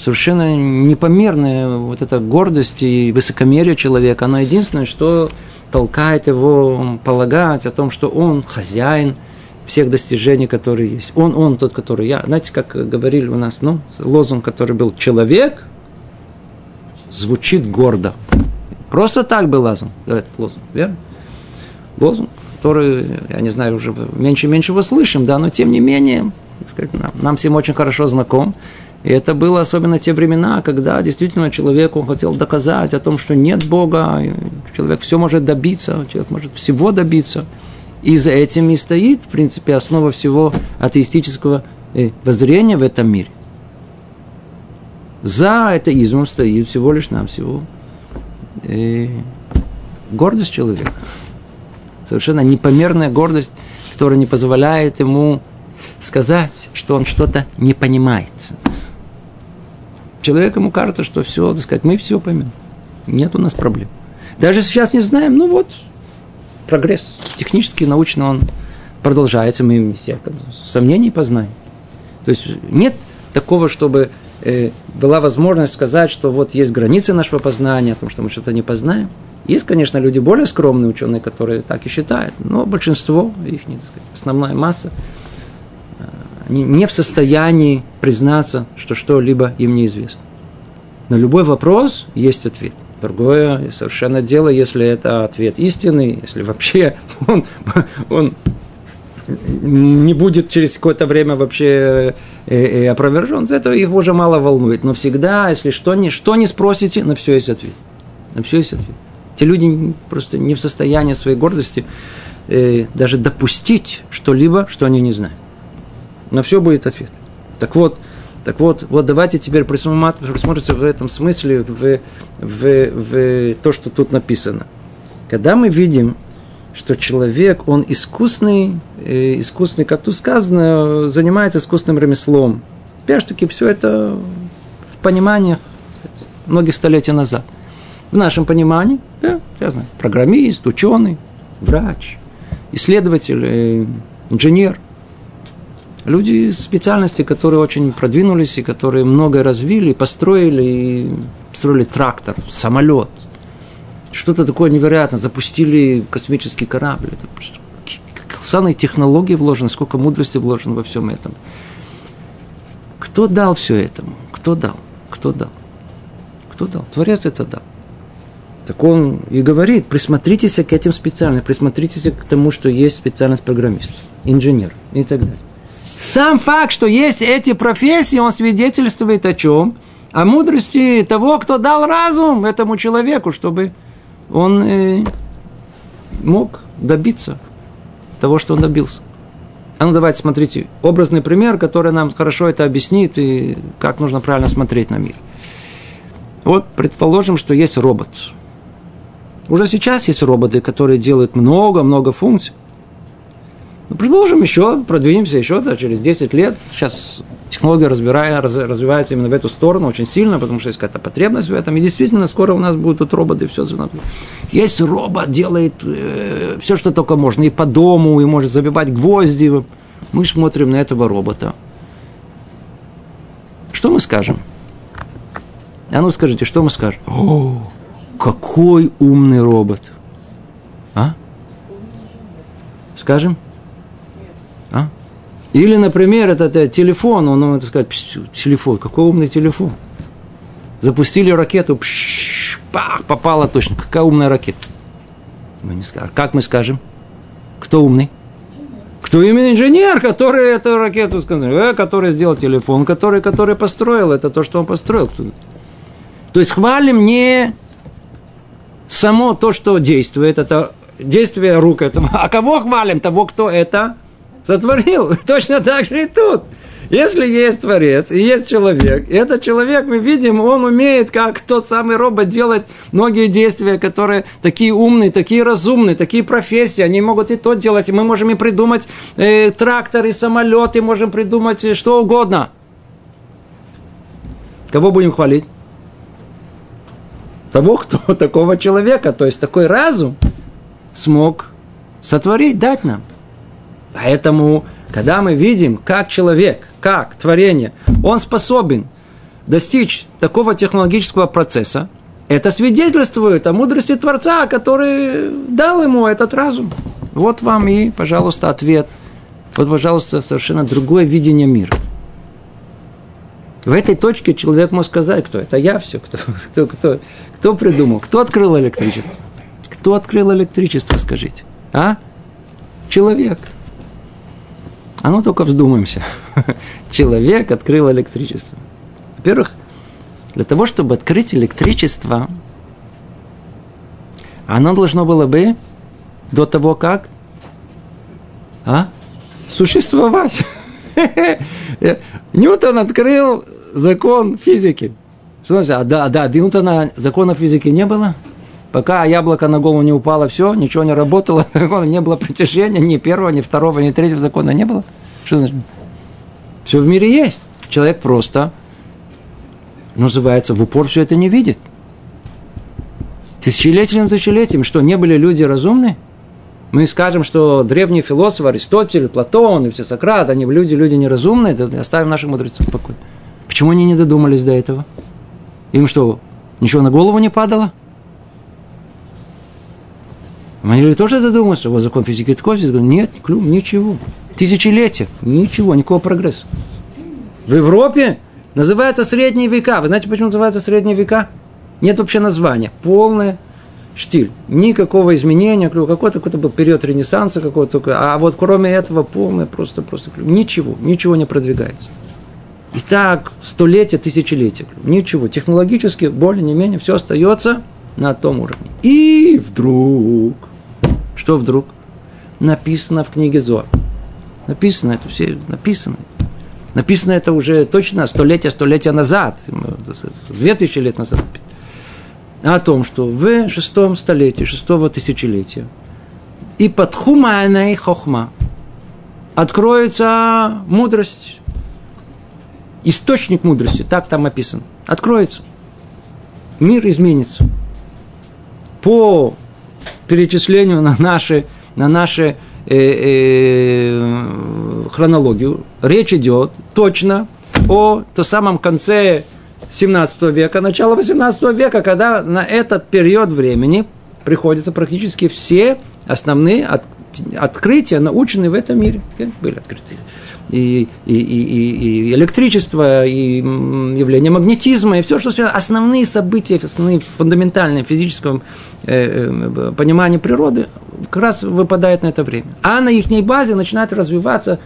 совершенно непомерная вот эта гордость и высокомерие человека, она единственное, что толкает его полагать о том, что он хозяин всех достижений, которые есть. Он, он тот, который я. Знаете, как говорили у нас, ну, лозунг, который был «человек», звучит гордо. Просто так был лозунг, этот лозунг, верно? Лозунг, который, я не знаю, уже меньше и меньше его слышим, да, но тем не менее, сказать, нам, нам всем очень хорошо знаком. И это было особенно те времена, когда действительно человек он хотел доказать о том, что нет Бога, человек все может добиться, человек может всего добиться. И за этим и стоит, в принципе, основа всего атеистического э, воззрения в этом мире. За атеизмом стоит всего лишь нам всего и гордость человека. Совершенно непомерная гордость, которая не позволяет ему сказать, что он что-то не понимает. Человеку ему кажется, что все, так сказать, мы все поймем. Нет у нас проблем. Даже сейчас не знаем, ну вот, прогресс технический, научный, он продолжается, мы все сомнений познаем. То есть нет такого, чтобы э, была возможность сказать, что вот есть границы нашего познания, о том, что мы что-то не познаем. Есть, конечно, люди более скромные ученые, которые так и считают, но большинство, их так сказать, основная масса, не в состоянии признаться, что что-либо им неизвестно. На любой вопрос есть ответ. Другое совершенно дело, если это ответ истинный, если вообще он, он не будет через какое-то время вообще э, э, опровержен, это их уже мало волнует. Но всегда, если что не, что не спросите, на все есть ответ. На все есть ответ. Те люди просто не в состоянии своей гордости э, даже допустить что-либо, что они не знают. На все будет ответ. Так вот, так вот, вот давайте теперь присмотримся в этом смысле в, в, в то, что тут написано. Когда мы видим, что человек, он искусный, э, искусный, как тут сказано, занимается искусственным ремеслом. Опять-таки, все это в пониманиях многих столетий назад. В нашем понимании, да, я знаю, программист, ученый, врач, исследователь, э, инженер. Люди специальности, которые очень продвинулись и которые многое развили, построили, и построили трактор, самолет – что-то такое невероятное, запустили космический корабль. Это колоссальные технологии вложены, сколько мудрости вложено во всем этом. Кто дал все этому? Кто дал? Кто дал? Кто дал? Творец это дал. Так он и говорит, присмотритесь к этим специальностям, присмотритесь к тому, что есть специальность программист, инженер и так далее. Сам факт, что есть эти профессии, он свидетельствует о чем? О мудрости того, кто дал разум этому человеку, чтобы он э, мог добиться того, что он добился. А ну давайте смотрите, образный пример, который нам хорошо это объяснит и как нужно правильно смотреть на мир. Вот предположим, что есть робот. Уже сейчас есть роботы, которые делают много-много функций. Ну, предположим, еще продвинемся еще да, через 10 лет. Сейчас технология разбирая, раз, развивается именно в эту сторону очень сильно, потому что есть какая-то потребность в этом. И действительно, скоро у нас будут вот роботы, все. Есть робот, делает э, все, что только можно, и по дому, и может забивать гвозди. Мы смотрим на этого робота. Что мы скажем? А ну скажите, что мы скажем? О, какой умный робот! А? Скажем? Или, например, этот, этот телефон, он, так сказать, телефон, какой умный телефон. Запустили ракету, пш, пах, попала точно. Какая умная ракета? Мы не скажем. Как мы скажем? Кто умный? Кто именно инженер, который эту ракету сказал, э, который сделал телефон, который, который построил, это то, что он построил. То есть хвалим не само то, что действует, это действие рук этого. А кого хвалим? Того, кто это сотворил. Точно так же и тут. Если есть Творец и есть человек, и этот человек, мы видим, он умеет, как тот самый робот, делать многие действия, которые такие умные, такие разумные, такие профессии, они могут и то делать, и мы можем и придумать э, трактор, и самолет, и можем придумать э, что угодно. Кого будем хвалить? Того, кто такого человека, то есть такой разум смог сотворить, дать нам. Поэтому, когда мы видим, как человек, как творение, он способен достичь такого технологического процесса, это свидетельствует о мудрости Творца, который дал ему этот разум. Вот вам и, пожалуйста, ответ. Вот, пожалуйста, совершенно другое видение мира. В этой точке человек может сказать, кто это я все, кто, кто, кто, кто придумал, кто открыл электричество. Кто открыл электричество, скажите? А? Человек. А ну только вздумаемся. Человек открыл электричество. Во-первых, для того, чтобы открыть электричество, оно должно было бы до того, как а? существовать. Ньютон открыл закон физики. Что значит? А да, да, Ньютона закона физики не было? Пока яблоко на голову не упало, все, ничего не работало, не было притяжения, ни первого, ни второго, ни третьего закона не было. Что значит? Все в мире есть. Человек просто, называется, в упор все это не видит. Тысячелетием тысячелетием, что не были люди разумны? Мы скажем, что древние философы, Аристотель, Платон и все Сократ, они люди, люди неразумные, это оставим наших мудрецов в покое. Почему они не додумались до этого? Им что, ничего на голову не падало? Они тоже додумались, что вот закон физики такой, нет, клюм, ничего. Тысячелетия, ничего, никакого прогресса. В Европе Называется средние века. Вы знаете, почему называется средние века? Нет вообще названия. Полное штиль. Никакого изменения, какой-то какой был период ренессанса какой-то, а вот кроме этого полное просто, просто ничего, ничего не продвигается. И так столетия, тысячелетия. Ничего. Технологически более не менее все остается на том уровне. И вдруг, что вдруг? Написано в книге Зор. Написано это все, написано. Написано это уже точно столетия, столетия назад, две тысячи лет назад. О том, что в шестом столетии, шестого тысячелетия и под хумайной хохма откроется мудрость, источник мудрости, так там описано, откроется. Мир изменится. По перечислению на наши, на наши э, э, хронологию, речь идет точно о том самом конце 17 века, начало 18 века, когда на этот период времени приходятся практически все основные от, открытия, наученные в этом мире. Были открыты и, и, и, и электричество, и явление магнетизма, и все, что связано, основные события, основные фундаментальные физическом э, э, понимании природы, как раз выпадает на это время. А на их базе начинает развиваться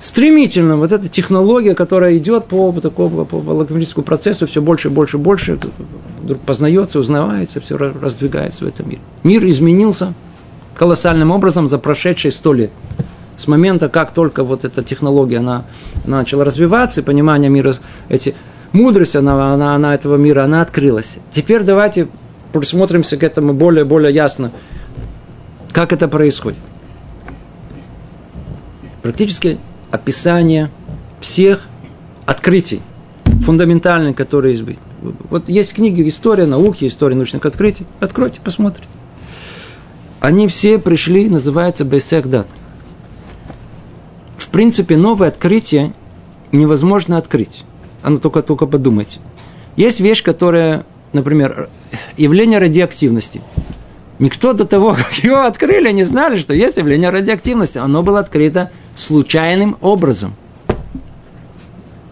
стремительно вот эта технология, которая идет по такому по логопедическому процессу, все больше больше больше, вдруг познается, узнавается, все раздвигается в этом мире. Мир изменился колоссальным образом за прошедшие сто лет с момента, как только вот эта технология она, она начала развиваться, и понимание мира, эти, мудрость она, она, она этого мира, она открылась. Теперь давайте присмотримся к этому более, более ясно, как это происходит. Практически описание всех открытий, фундаментальных, которые есть быть. Вот есть книги «История науки», «История научных открытий». Откройте, посмотрите. Они все пришли, называется «Бесех дат» принципе, новое открытие невозможно открыть. Оно только, только подумайте. Есть вещь, которая, например, явление радиоактивности. Никто до того, как его открыли, не знали, что есть явление радиоактивности. Оно было открыто случайным образом.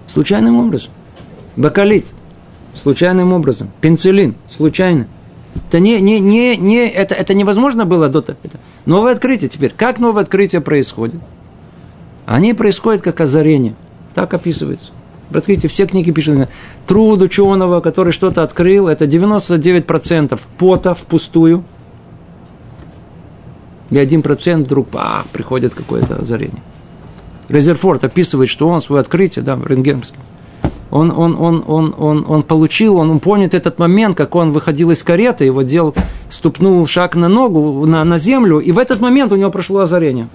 Случайным образом. Бакалит. Случайным образом. Пенцилин. Случайно. Это, не, не, не, не, это, это невозможно было до того. Это новое открытие теперь. Как новое открытие происходит? Они происходят как озарение. Так описывается. Откройте, все книги пишут, труд ученого, который что-то открыл, это 99% пота впустую. И 1% вдруг а, приходит какое-то озарение. Резерфорд описывает, что он свое открытие, да, рентгеновский, он, он, он, он, он, он получил, он, он помнит этот момент, как он выходил из кареты, его делал, ступнул шаг на ногу, на, на землю, и в этот момент у него прошло озарение.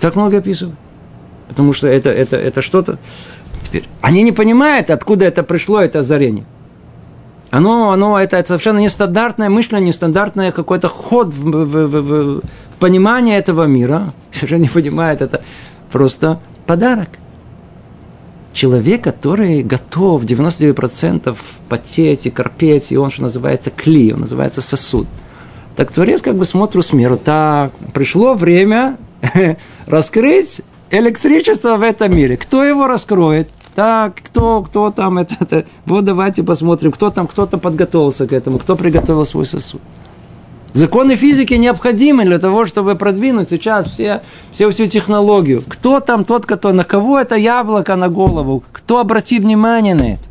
Так много описывают. Потому что это, это, это что-то. Теперь, они не понимают, откуда это пришло, это озарение. Оно, оно это, это совершенно нестандартное мышление, нестандартный какой-то ход в, в, в, в, понимание этого мира. Совершенно не понимает, это просто подарок. Человек, который готов 99% потеть и корпеть, и он, что называется, кли, он называется сосуд. Так Творец как бы смотрит с миру. Так, пришло время раскрыть электричество в этом мире. Кто его раскроет? Так, кто, кто там это, это? Вот давайте посмотрим, кто там, кто-то подготовился к этому, кто приготовил свой сосуд. Законы физики необходимы для того, чтобы продвинуть сейчас все, все всю технологию. Кто там тот, кто, на кого это яблоко на голову? Кто обрати внимание на это?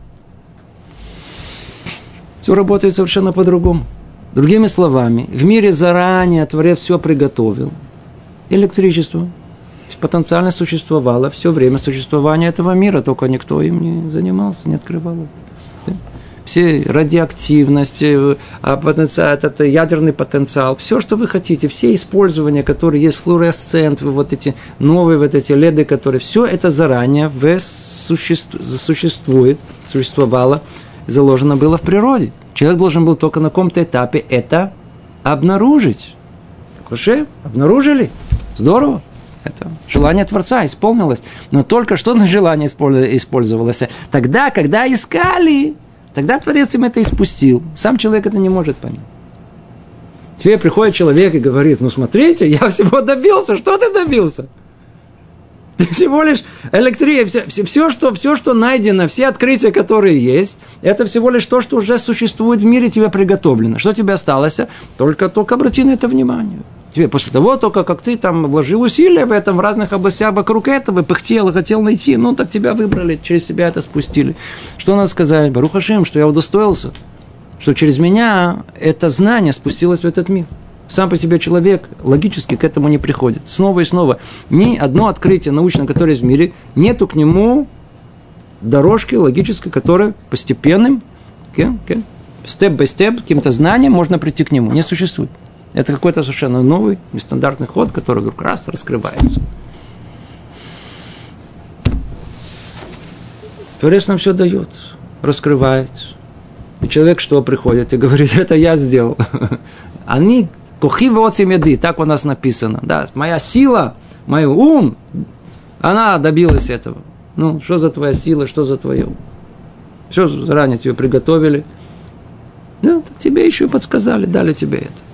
Все работает совершенно по-другому. Другими словами, в мире заранее Творец все приготовил – электричество потенциально существовало все время существования этого мира, только никто им не занимался, не открывал. Все радиоактивность, э, а потенциал, этот ядерный потенциал, все, что вы хотите, все использования, которые есть, флуоресцент, вот эти новые вот эти леды, которые, все это заранее в существует, существует, существовало, заложено было в природе. Человек должен был только на каком-то этапе это обнаружить. Хорошо? Обнаружили? Здорово. Это желание Творца исполнилось. Но только что на желание использовалось. Тогда, когда искали, тогда Творец им это испустил. Сам человек это не может понять. Тебе приходит человек и говорит, ну смотрите, я всего добился, что ты добился? Ты всего лишь электрия, все, все, все, что, все, что найдено, все открытия, которые есть, это всего лишь то, что уже существует в мире, тебе приготовлено. Что тебе осталось? Только, только обрати на это внимание. Тебе после того, только как ты там вложил усилия в этом, в разных областях вокруг этого, пыхтел и хотел найти, ну, так тебя выбрали, через себя это спустили. Что надо сказать? Барухашем, что я удостоился, что через меня это знание спустилось в этот мир сам по себе человек логически к этому не приходит. Снова и снова. Ни одно открытие научное, которое есть в мире, нету к нему дорожки логической, которая постепенным, степ-бай-степ, каким-то знанием можно прийти к нему. Не существует. Это какой-то совершенно новый, нестандартный ход, который вдруг раз раскрывается. Творец нам все дает, раскрывает. И человек что приходит и говорит, это я сделал. Они Кухи меды, так у нас написано. Да, моя сила, мой ум, она добилась этого. Ну, что за твоя сила, что за твое? Все заранее тебе приготовили. Ну, тебе еще и подсказали, дали тебе это.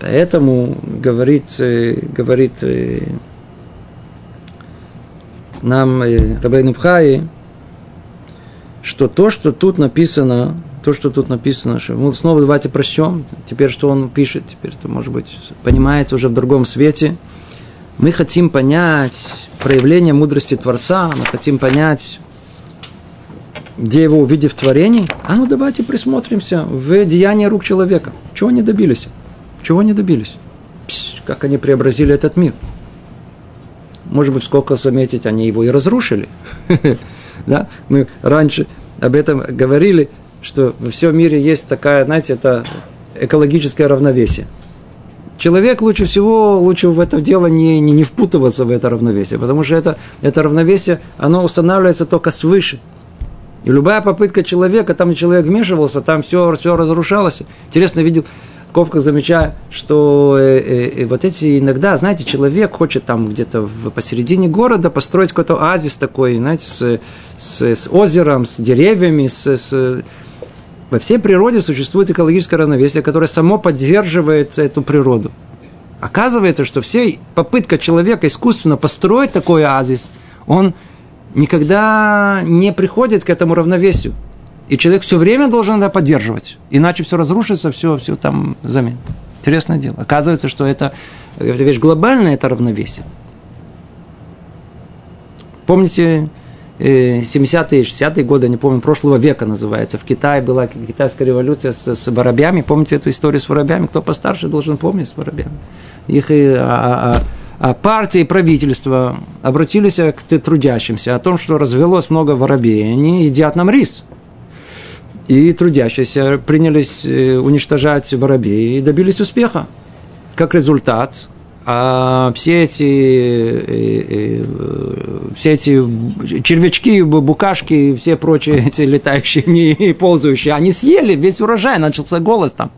Поэтому говорит, э, говорит э, нам э, Рабейну Пхаи, что то, что тут написано, то, что тут написано, что мы снова давайте прощем. Теперь, что он пишет, теперь это, может быть, понимает уже в другом свете. Мы хотим понять проявление мудрости Творца, мы хотим понять, где его увидев творении. А ну давайте присмотримся в деянии рук человека. Чего они добились? Чего они добились? Пш, как они преобразили этот мир? Может быть, сколько заметить, они его и разрушили. Да? Мы раньше об этом говорили, что во всем мире есть такая, знаете, это экологическое равновесие. Человек лучше всего, лучше в это дело не, не, не впутываться в это равновесие, потому что это, это равновесие, оно устанавливается только свыше. И любая попытка человека, там человек вмешивался, там все, все разрушалось. Интересно видел, в Ковках замечаю, что э, э, э, вот эти иногда, знаете, человек хочет там где-то в, посередине города построить какой-то оазис такой, знаете, с, с, с озером, с деревьями, с, с во всей природе существует экологическое равновесие, которое само поддерживает эту природу. Оказывается, что все попытка человека искусственно построить такой оазис, он никогда не приходит к этому равновесию. И человек все время должен это поддерживать. Иначе все разрушится, все, все там заменит. Интересное дело. Оказывается, что это, это вещь глобальная, это равновесие. Помните, 70-е, 60-е годы, не помню, прошлого века называется. В Китае была китайская революция с, с воробьями. Помните эту историю с воробьями? Кто постарше должен помнить с воробьями. Их и, а, а, а партии и правительство обратились к трудящимся о том, что развелось много воробей. Они едят нам рис. И трудящиеся принялись э, уничтожать воробей и добились успеха. Как результат, а все эти, э, э, все эти червячки, букашки, все прочие эти летающие и ползающие, они съели весь урожай, начался голос там.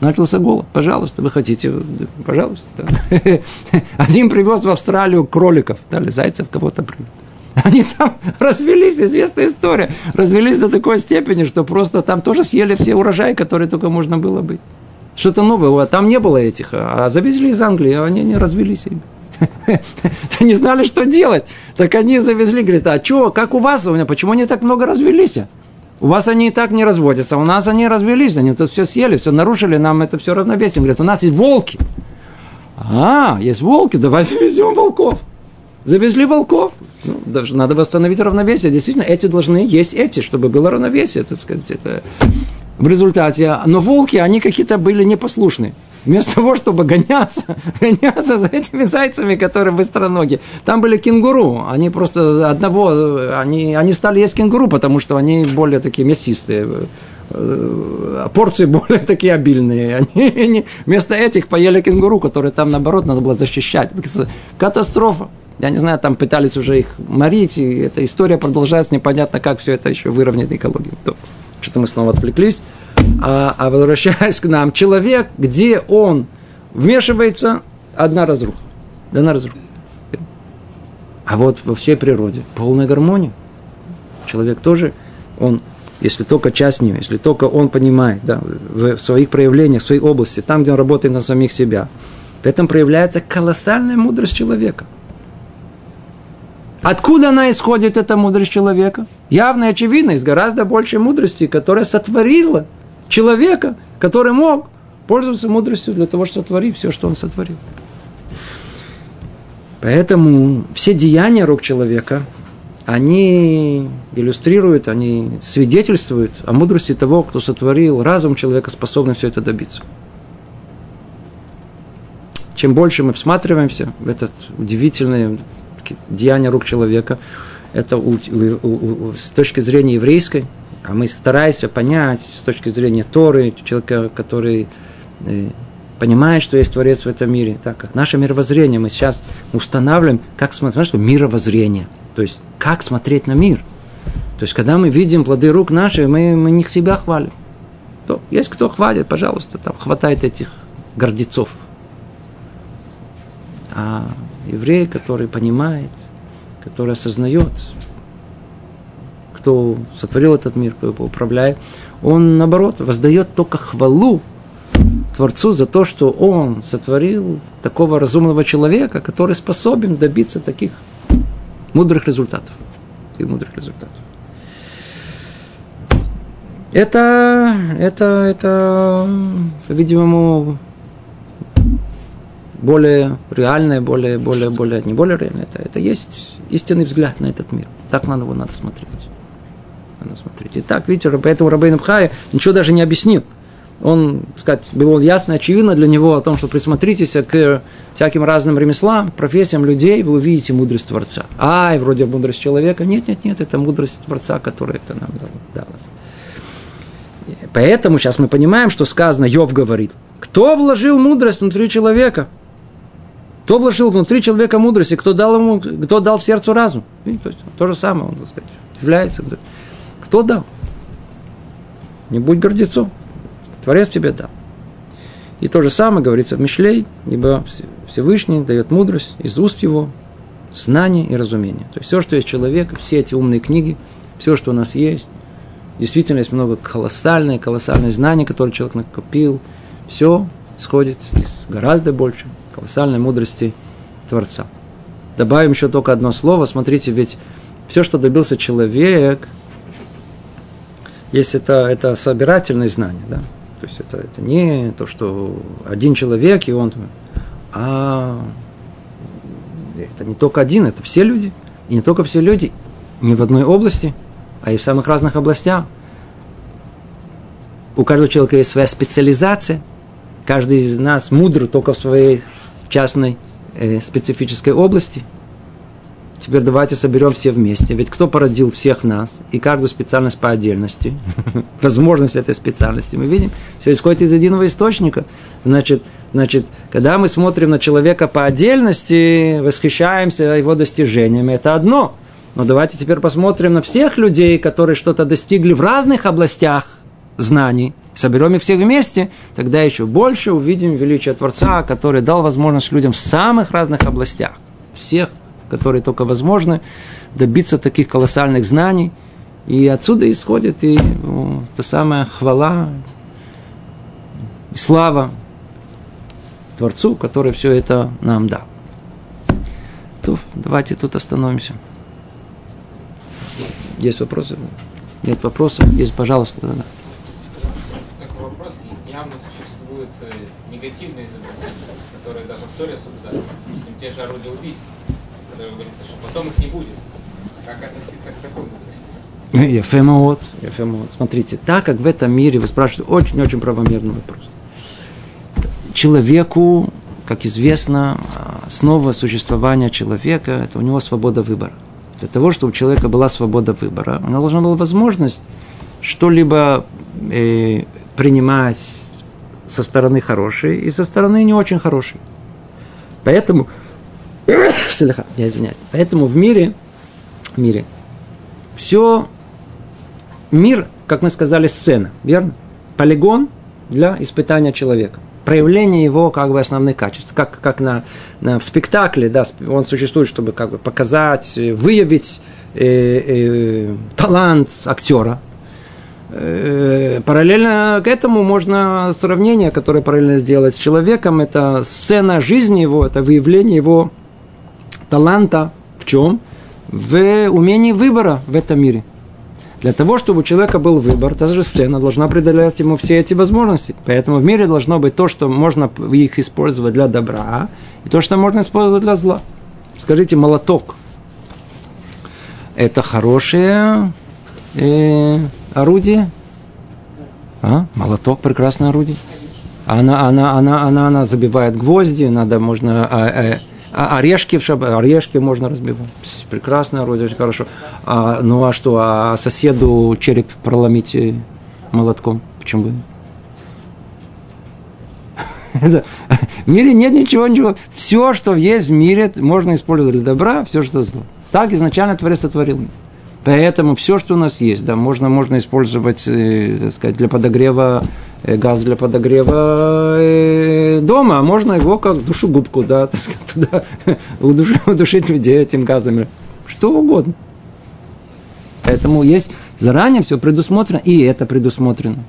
Начался голод. Пожалуйста, вы хотите, пожалуйста. Один привез в Австралию кроликов, дали зайцев кого-то привез. Они там развелись, известная история. Развелись до такой степени, что просто там тоже съели все урожаи, которые только можно было быть что-то новое. Там не было этих, а завезли из Англии, а они не развелись. Не знали, что делать. Так они завезли, говорят, а что, как у вас, почему они так много развелись? У вас они и так не разводятся, у нас они развелись, они тут все съели, все нарушили, нам это все равновесие. Говорят, у нас есть волки. А, есть волки, давай завезем волков. Завезли волков. Ну, даже надо восстановить равновесие. Действительно, эти должны есть эти, чтобы было равновесие, так сказать. Это в результате. Но волки, они какие-то были непослушны. Вместо того, чтобы гоняться, гоняться за этими зайцами, которые быстроногие, там были кенгуру. Они просто одного, они, они стали есть кенгуру, потому что они более такие мясистые э, порции более такие обильные. Они, они вместо этих поели кенгуру, которые там, наоборот, надо было защищать. Катастрофа. Я не знаю, там пытались уже их морить, и эта история продолжается, непонятно, как все это еще выровняет экологию что-то мы снова отвлеклись. А, а возвращаясь к нам, человек, где он вмешивается, одна разруха. Одна разруха. А вот во всей природе полная гармония. Человек тоже, он, если только часть нее, если только он понимает, да, в своих проявлениях, в своей области, там, где он работает на самих себя, в этом проявляется колоссальная мудрость человека. Откуда она исходит, эта мудрость человека? Явно и очевидно, из гораздо большей мудрости, которая сотворила человека, который мог пользоваться мудростью для того, чтобы сотворить все, что он сотворил. Поэтому все деяния рук человека, они иллюстрируют, они свидетельствуют о мудрости того, кто сотворил разум человека, способный все это добиться. Чем больше мы всматриваемся в это удивительное деяние рук человека, это у, у, у, с точки зрения еврейской, а мы стараемся понять с точки зрения Торы, человека, который э, понимает, что есть Творец в этом мире. Так как наше мировоззрение мы сейчас устанавливаем, как смотреть, что мировоззрение. То есть, как смотреть на мир. То есть, когда мы видим плоды рук наши, мы, мы не себя хвалим. То, есть кто хвалит, пожалуйста, там хватает этих гордецов. А еврей, который понимает, который осознает, кто сотворил этот мир, кто его управляет, он, наоборот, воздает только хвалу Творцу за то, что он сотворил такого разумного человека, который способен добиться таких мудрых результатов. И мудрых результатов. Это, это, это, по-видимому, более реальное, более, более, более, не более реальное, это, это есть истинный взгляд на этот мир. Так на него надо смотреть. Надо смотреть. И так, видите, поэтому Рабейн Бхай ничего даже не объяснил он, сказать, было ясно, очевидно для него о том, что присмотритесь к всяким разным ремеслам, профессиям людей, вы увидите мудрость Творца. Ай, вроде мудрость человека. Нет, нет, нет, это мудрость Творца, которая это нам дала. Поэтому сейчас мы понимаем, что сказано, Йов говорит, кто вложил мудрость внутри человека? Кто вложил внутри человека мудрость, и кто дал ему, кто дал в сердце разум? То, есть, то же самое, он, так сказать, является. Кто дал? Не будь гордецом. Творец тебе дал. И то же самое говорится в Мишлей, ибо Всевышний дает мудрость из уст его, знание и разумение. То есть все, что есть человек, все эти умные книги, все, что у нас есть, действительно есть много колоссальное, колоссальное знание, которое человек накопил, все исходит из гораздо больше колоссальной мудрости Творца. Добавим еще только одно слово. Смотрите, ведь все, что добился человек, есть это, это собирательное знание, да? То есть это, это не то, что один человек, и он... А это не только один, это все люди. И не только все люди, не в одной области, а и в самых разных областях. У каждого человека есть своя специализация. Каждый из нас мудр только в своей частной э, специфической области – Теперь давайте соберем все вместе. Ведь кто породил всех нас и каждую специальность по отдельности, возможность этой специальности, мы видим, все исходит из единого источника. Значит, значит, когда мы смотрим на человека по отдельности, восхищаемся его достижениями, это одно. Но давайте теперь посмотрим на всех людей, которые что-то достигли в разных областях знаний, соберем их всех вместе, тогда еще больше увидим величие Творца, который дал возможность людям в самых разных областях, всех которые только возможны, добиться таких колоссальных знаний. И отсюда исходит и ну, та самая хвала, и слава Творцу, который все это нам дал. То, давайте тут остановимся. Есть вопросы? Нет вопросов? Есть, пожалуйста. Да, да. Такой вопрос. Явно существуют э, негативные задачи, которые в Торе соблюдают. Те же орудия убийства когда говорится, что потом их не будет. Как относиться к такой мудрости? Ефемот, Ефемот. Смотрите, так как в этом мире, вы спрашиваете очень-очень правомерный вопрос. Человеку, как известно, основа существования человека – это у него свобода выбора. Для того, чтобы у человека была свобода выбора, у него должна была возможность что-либо э, принимать со стороны хорошей и со стороны не очень хорошей. Поэтому я извиняюсь. Поэтому в мире, в мире все, мир, как мы сказали, сцена, верно? Полигон для испытания человека. Проявление его как бы основных качеств. Как, как на, на в спектакле, да, он существует, чтобы как бы показать, выявить э, э, талант актера, Параллельно к этому можно сравнение, которое параллельно сделать с человеком, это сцена жизни его, это выявление его таланта в чем? в умении выбора в этом мире. Для того, чтобы у человека был выбор, та же сцена должна предоставлять ему все эти возможности. Поэтому в мире должно быть то, что можно их использовать для добра, и то, что можно использовать для зла. Скажите, молоток – это хорошее э, орудие? А? Молоток – прекрасное орудие. Она, она, она, она, она забивает гвозди, надо, можно а, а, а орешки, в шаб... орешки можно разбивать. Прекрасное орудие, очень хорошо. А, ну а что, а соседу череп проломить э, молотком? Почему бы? В мире нет ничего, ничего. Все, что есть в мире, можно использовать для добра, все, что зло. Так изначально Творец сотворил. Поэтому все, что у нас есть, да, можно, можно использовать, э, так сказать, для подогрева, э, газ для подогрева э, дома, а можно его как душегубку, да, так сказать, туда удушить, удушить людей этим газом. Что угодно. Поэтому есть заранее все предусмотрено, и это предусмотрено.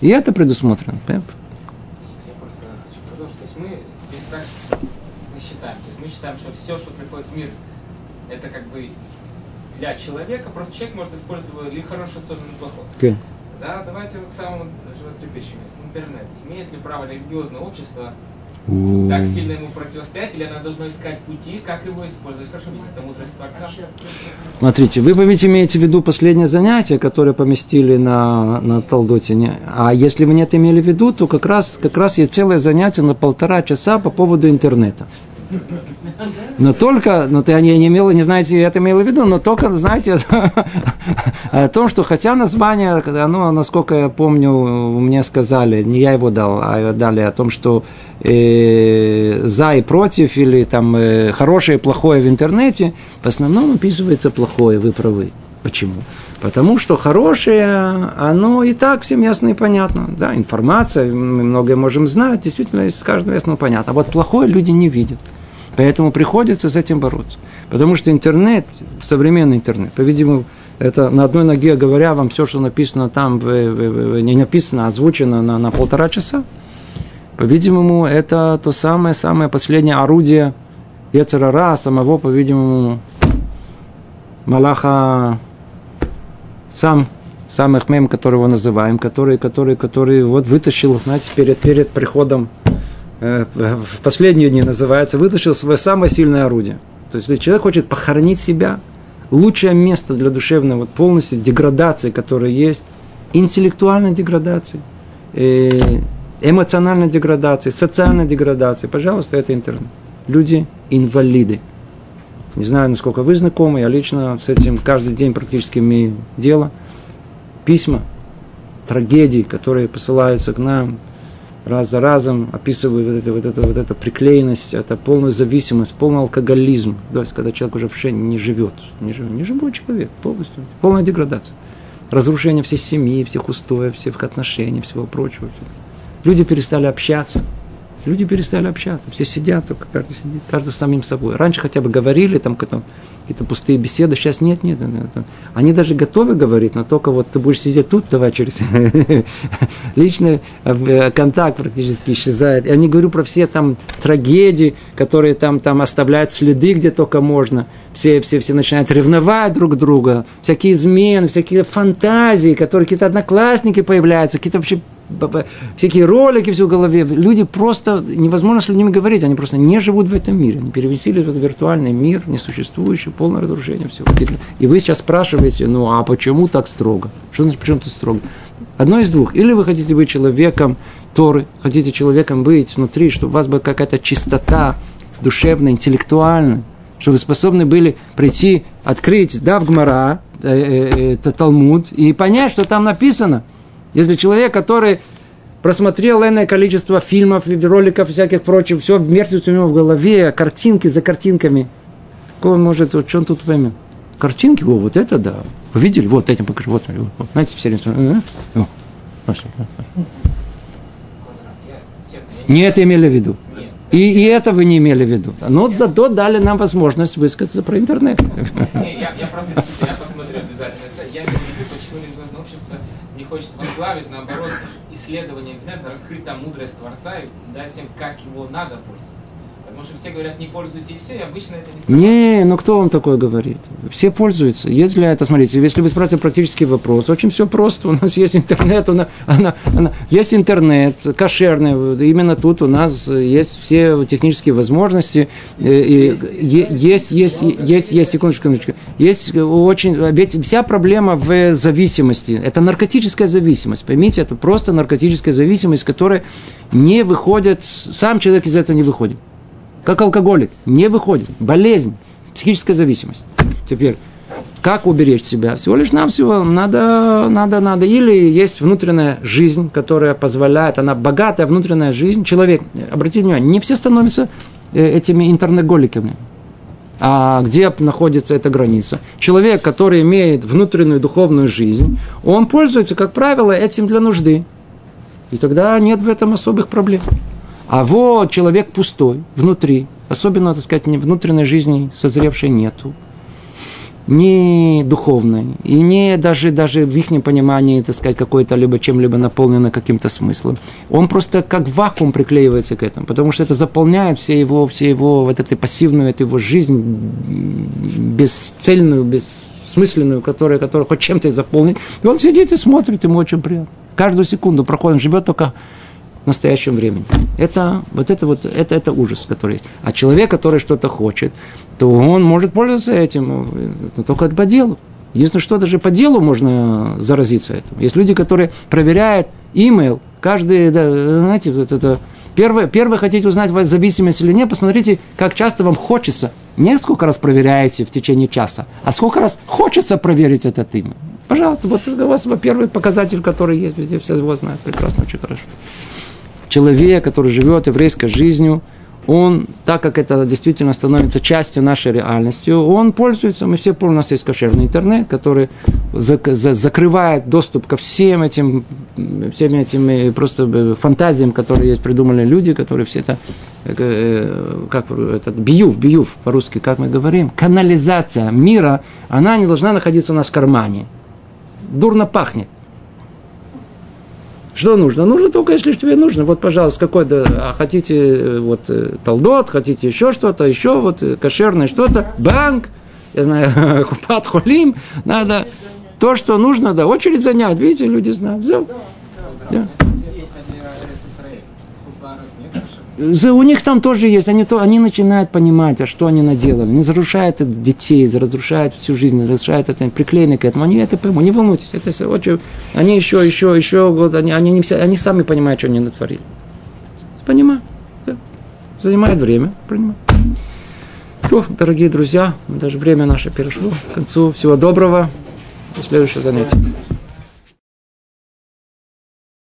И это предусмотрено. Я просто хочу продолжить. То есть мы без практики мы считаем. То есть мы считаем, что все, что приходит в мир, это как бы для человека, просто человек может использовать его или хорошую сторону, или плохую. Okay. Да, давайте вот к самому животрепещущему. Интернет. Имеет ли право религиозное общество У. так сильно ему противостоять, или оно должно искать пути, как его использовать? Хорошо, видите, это мудрость Творца. Смотрите, вы, ведь имеете в виду последнее занятие, которое поместили на, на Талдотине. А если вы не это имели в виду, то как раз, как раз есть целое занятие на полтора часа по поводу интернета. Но только, но ты не, не имела, не знаете, это имела в виду, но только, знаете, о том, что хотя название, оно, насколько я помню, мне сказали, не я его дал, а дали о том, что э, за и против, или там э, хорошее и плохое в интернете, в основном описывается плохое, вы правы. Почему? Потому что хорошее, оно и так всем ясно и понятно. Да, информация, мы многое можем знать, действительно, из каждого ясно понятно. А вот плохое люди не видят. Поэтому приходится с этим бороться. Потому что интернет, современный интернет, по-видимому, это на одной ноге говоря вам все, что написано там, не написано, а озвучено на, на полтора часа. По-видимому, это то самое-самое последнее орудие Ецерара, самого, по-видимому, Малаха, сам, сам Эхмем, которого называем, который, который, который вот вытащил, знаете, перед, перед приходом в последние дни называется, вытащил свое самое сильное орудие. То есть, человек хочет похоронить себя, лучшее место для душевной вот, полностью деградации, которая есть, интеллектуальной деградации, э, эмоциональной деградации, социальной деградации, пожалуйста, это интернет. Люди инвалиды. Не знаю, насколько вы знакомы, я лично с этим каждый день практически имею дело. Письма, трагедии, которые посылаются к нам, раз за разом описываю вот, это, вот, это, вот эту приклеенность, это полную зависимость, полный алкоголизм. То есть, когда человек уже вообще не живет, не, живет, не живой человек, полностью, полная деградация. Разрушение всей семьи, всех устоев, всех отношений, всего прочего. Люди перестали общаться. Люди перестали общаться. Все сидят, только каждый сидит, каждый с самим собой. Раньше хотя бы говорили, там, какие-то пустые беседы, сейчас нет, нет, нет. Они даже готовы говорить, но только вот ты будешь сидеть тут, давай через личный контакт практически исчезает. Я не говорю про все там трагедии, которые там, там оставляют следы, где только можно. Все, все, все начинают ревновать друг друга, всякие измены, всякие фантазии, которые какие-то одноклассники появляются, какие-то вообще всякие ролики все в голове. Люди просто, невозможно с людьми говорить, они просто не живут в этом мире. Они перевесили в этот виртуальный мир, несуществующий, полное разрушение всего. И вы сейчас спрашиваете, ну а почему так строго? Что значит, почему так строго? Одно из двух. Или вы хотите быть человеком Торы, хотите человеком быть внутри, чтобы у вас была какая-то чистота душевная, интеллектуальная, чтобы вы способны были прийти, открыть, да, в Гмара, э, э, это Талмуд, и понять, что там написано – если человек, который просмотрел энное количество фильмов, роликов, всяких прочих, все мертвится у него в голове, картинки за картинками. Какой он может, вот что он тут поймет? Картинки, о, вот это да. Вы видели? Вот этим покажу. Вот, вот знаете, все время. Не это имели в виду. И, и это вы не имели в виду. Но зато дали нам возможность высказаться про интернет. Не, я, я просто я посмотрю обязательно. Я не виду, почему религиозное общество не хочет возглавить, наоборот, исследование интернета, раскрыть там мудрость Творца и дать им, как его надо пользоваться. Потому что все говорят, не пользуйтесь, и все, и обычно это не Не, ну кто вам такое говорит? Все пользуются. Есть для этого, смотрите, если вы спрашиваете практический вопрос, очень все просто. У нас есть интернет, у нас, она, она, есть интернет, кошерный. Именно тут у нас есть все технические возможности. Есть, есть, есть, есть, есть, есть, секундочку, секундочку. Есть очень, ведь вся проблема в зависимости. Это наркотическая зависимость. Поймите, это просто наркотическая зависимость, которая не выходит, сам человек из этого не выходит как алкоголик, не выходит. Болезнь, психическая зависимость. Теперь, как уберечь себя? Всего лишь навсего надо, надо, надо. Или есть внутренняя жизнь, которая позволяет, она богатая внутренняя жизнь. Человек, обратите внимание, не все становятся э, этими интернеголиками. А где находится эта граница? Человек, который имеет внутреннюю духовную жизнь, он пользуется, как правило, этим для нужды. И тогда нет в этом особых проблем. А вот человек пустой, внутри, особенно, так сказать, внутренней жизни созревшей нету, не духовной, и не даже, даже в их понимании, так сказать, какой-то либо чем-либо наполнено каким-то смыслом. Он просто как вакуум приклеивается к этому, потому что это заполняет все его, все его вот эту пассивную, эту его жизнь бесцельную, бессмысленную, которая, которая хоть чем-то заполнить. И он сидит и смотрит, ему очень приятно. Каждую секунду проходит, он живет только в настоящем времени. Это вот это вот это, это ужас, который есть. А человек, который что-то хочет, то он может пользоваться этим, но только по делу. Единственное, что даже по делу можно заразиться этим. Есть люди, которые проверяют имейл, каждый, да, знаете, вот это, первое, первое хотите узнать, вас зависимость или нет, посмотрите, как часто вам хочется. Не сколько раз проверяете в течение часа, а сколько раз хочется проверить этот имейл. Пожалуйста, вот у вас первый показатель, который есть везде, все его знают прекрасно, очень хорошо человек, который живет еврейской жизнью, он, так как это действительно становится частью нашей реальности, он пользуется, мы все помним, у нас есть кошерный интернет, который закрывает доступ ко всем этим, всем этим просто э, фантазиям, которые есть, придумали люди, которые все это, э, как это, биюв, биюв по-русски, как мы говорим, канализация мира, она не должна находиться у нас в кармане. Дурно пахнет. Что нужно? Нужно только, если тебе нужно. Вот, пожалуйста, какой-то, а хотите э, вот э, толдот, хотите еще что-то, еще вот э, кошерное что-то, банк, я знаю, купат холим, надо то, что нужно, да, очередь занять, видите, люди знают, взял. Да у них там тоже есть, они, то, они начинают понимать, а что они наделали. Они разрушают детей, разрушают всю жизнь, разрушают это, приклеены к этому. Они это поймут, не волнуйтесь. Это все очень, они еще, еще, еще, вот, они, они, не все, они сами понимают, что они натворили. Понимаю. Да. Занимает время, понимаю. То, дорогие друзья, даже время наше перешло к концу. Всего доброго. До следующего занятия.